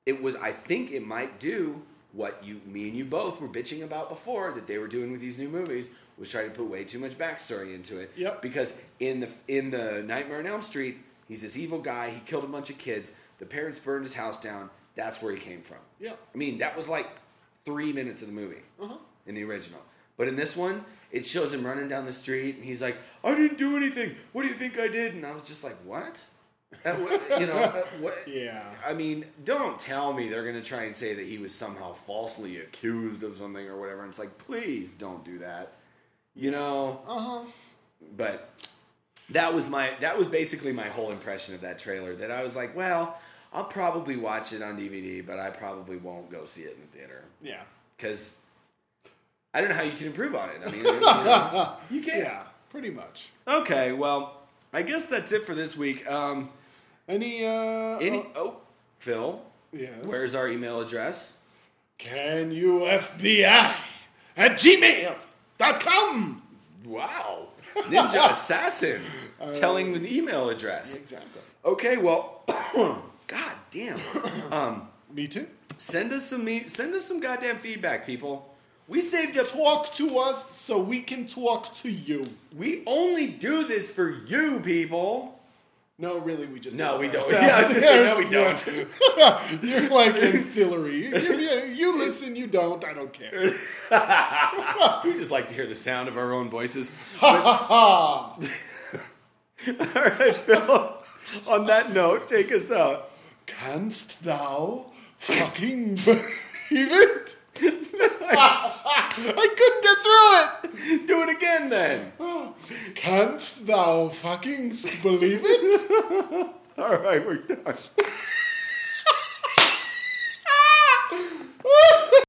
it was, I think it might do what you, me and you both were bitching about before that they were doing with these new movies was trying to put way too much backstory into it.
Yep.
Because in the in the Nightmare on Elm Street, he's this evil guy. He killed a bunch of kids. The parents burned his house down. That's where he came from.
Yeah.
I mean, that was like three minutes of the movie
Uh-huh.
in the original. But in this one, it shows him running down the street, and he's like, "I didn't do anything. What do you think I did?" And I was just like, "What?" You know, what?
Yeah.
I mean, don't tell me they're gonna try and say that he was somehow falsely accused of something or whatever. And it's like, please don't do that. You know.
Uh huh.
But that was my that was basically my whole impression of that trailer. That I was like, well, I'll probably watch it on DVD, but I probably won't go see it in the theater
Yeah.
because I don't know how you can improve on it. I mean, you, know, you can't.
Yeah. Pretty much.
Okay, well, I guess that's it for this week. Um,
Any uh
any
uh,
oh, Phil,
yes.
where's our email address?
Can you FBI at gmail.com?
Wow, Ninja Assassin, telling the email address.
Exactly.
Okay, well, god damn. Um,
Me too.
send us some me- send us some goddamn feedback, people. We saved up.
Talk to us so we can talk to you.
We only do this for you, people.
No, really, we just
No, we don't.
ourselves.
Yeah, I was gonna say, no, we don't.
You're like ancillary. You, you, you listen, you don't. I don't care.
we just like to hear the sound of our own voices.
Ah,
All right, Phil. On that note, take us out.
canst thou fucking believe it? I couldn't get through it.
Do it again then.
Canst thou fucking believe it?
All right, we're done.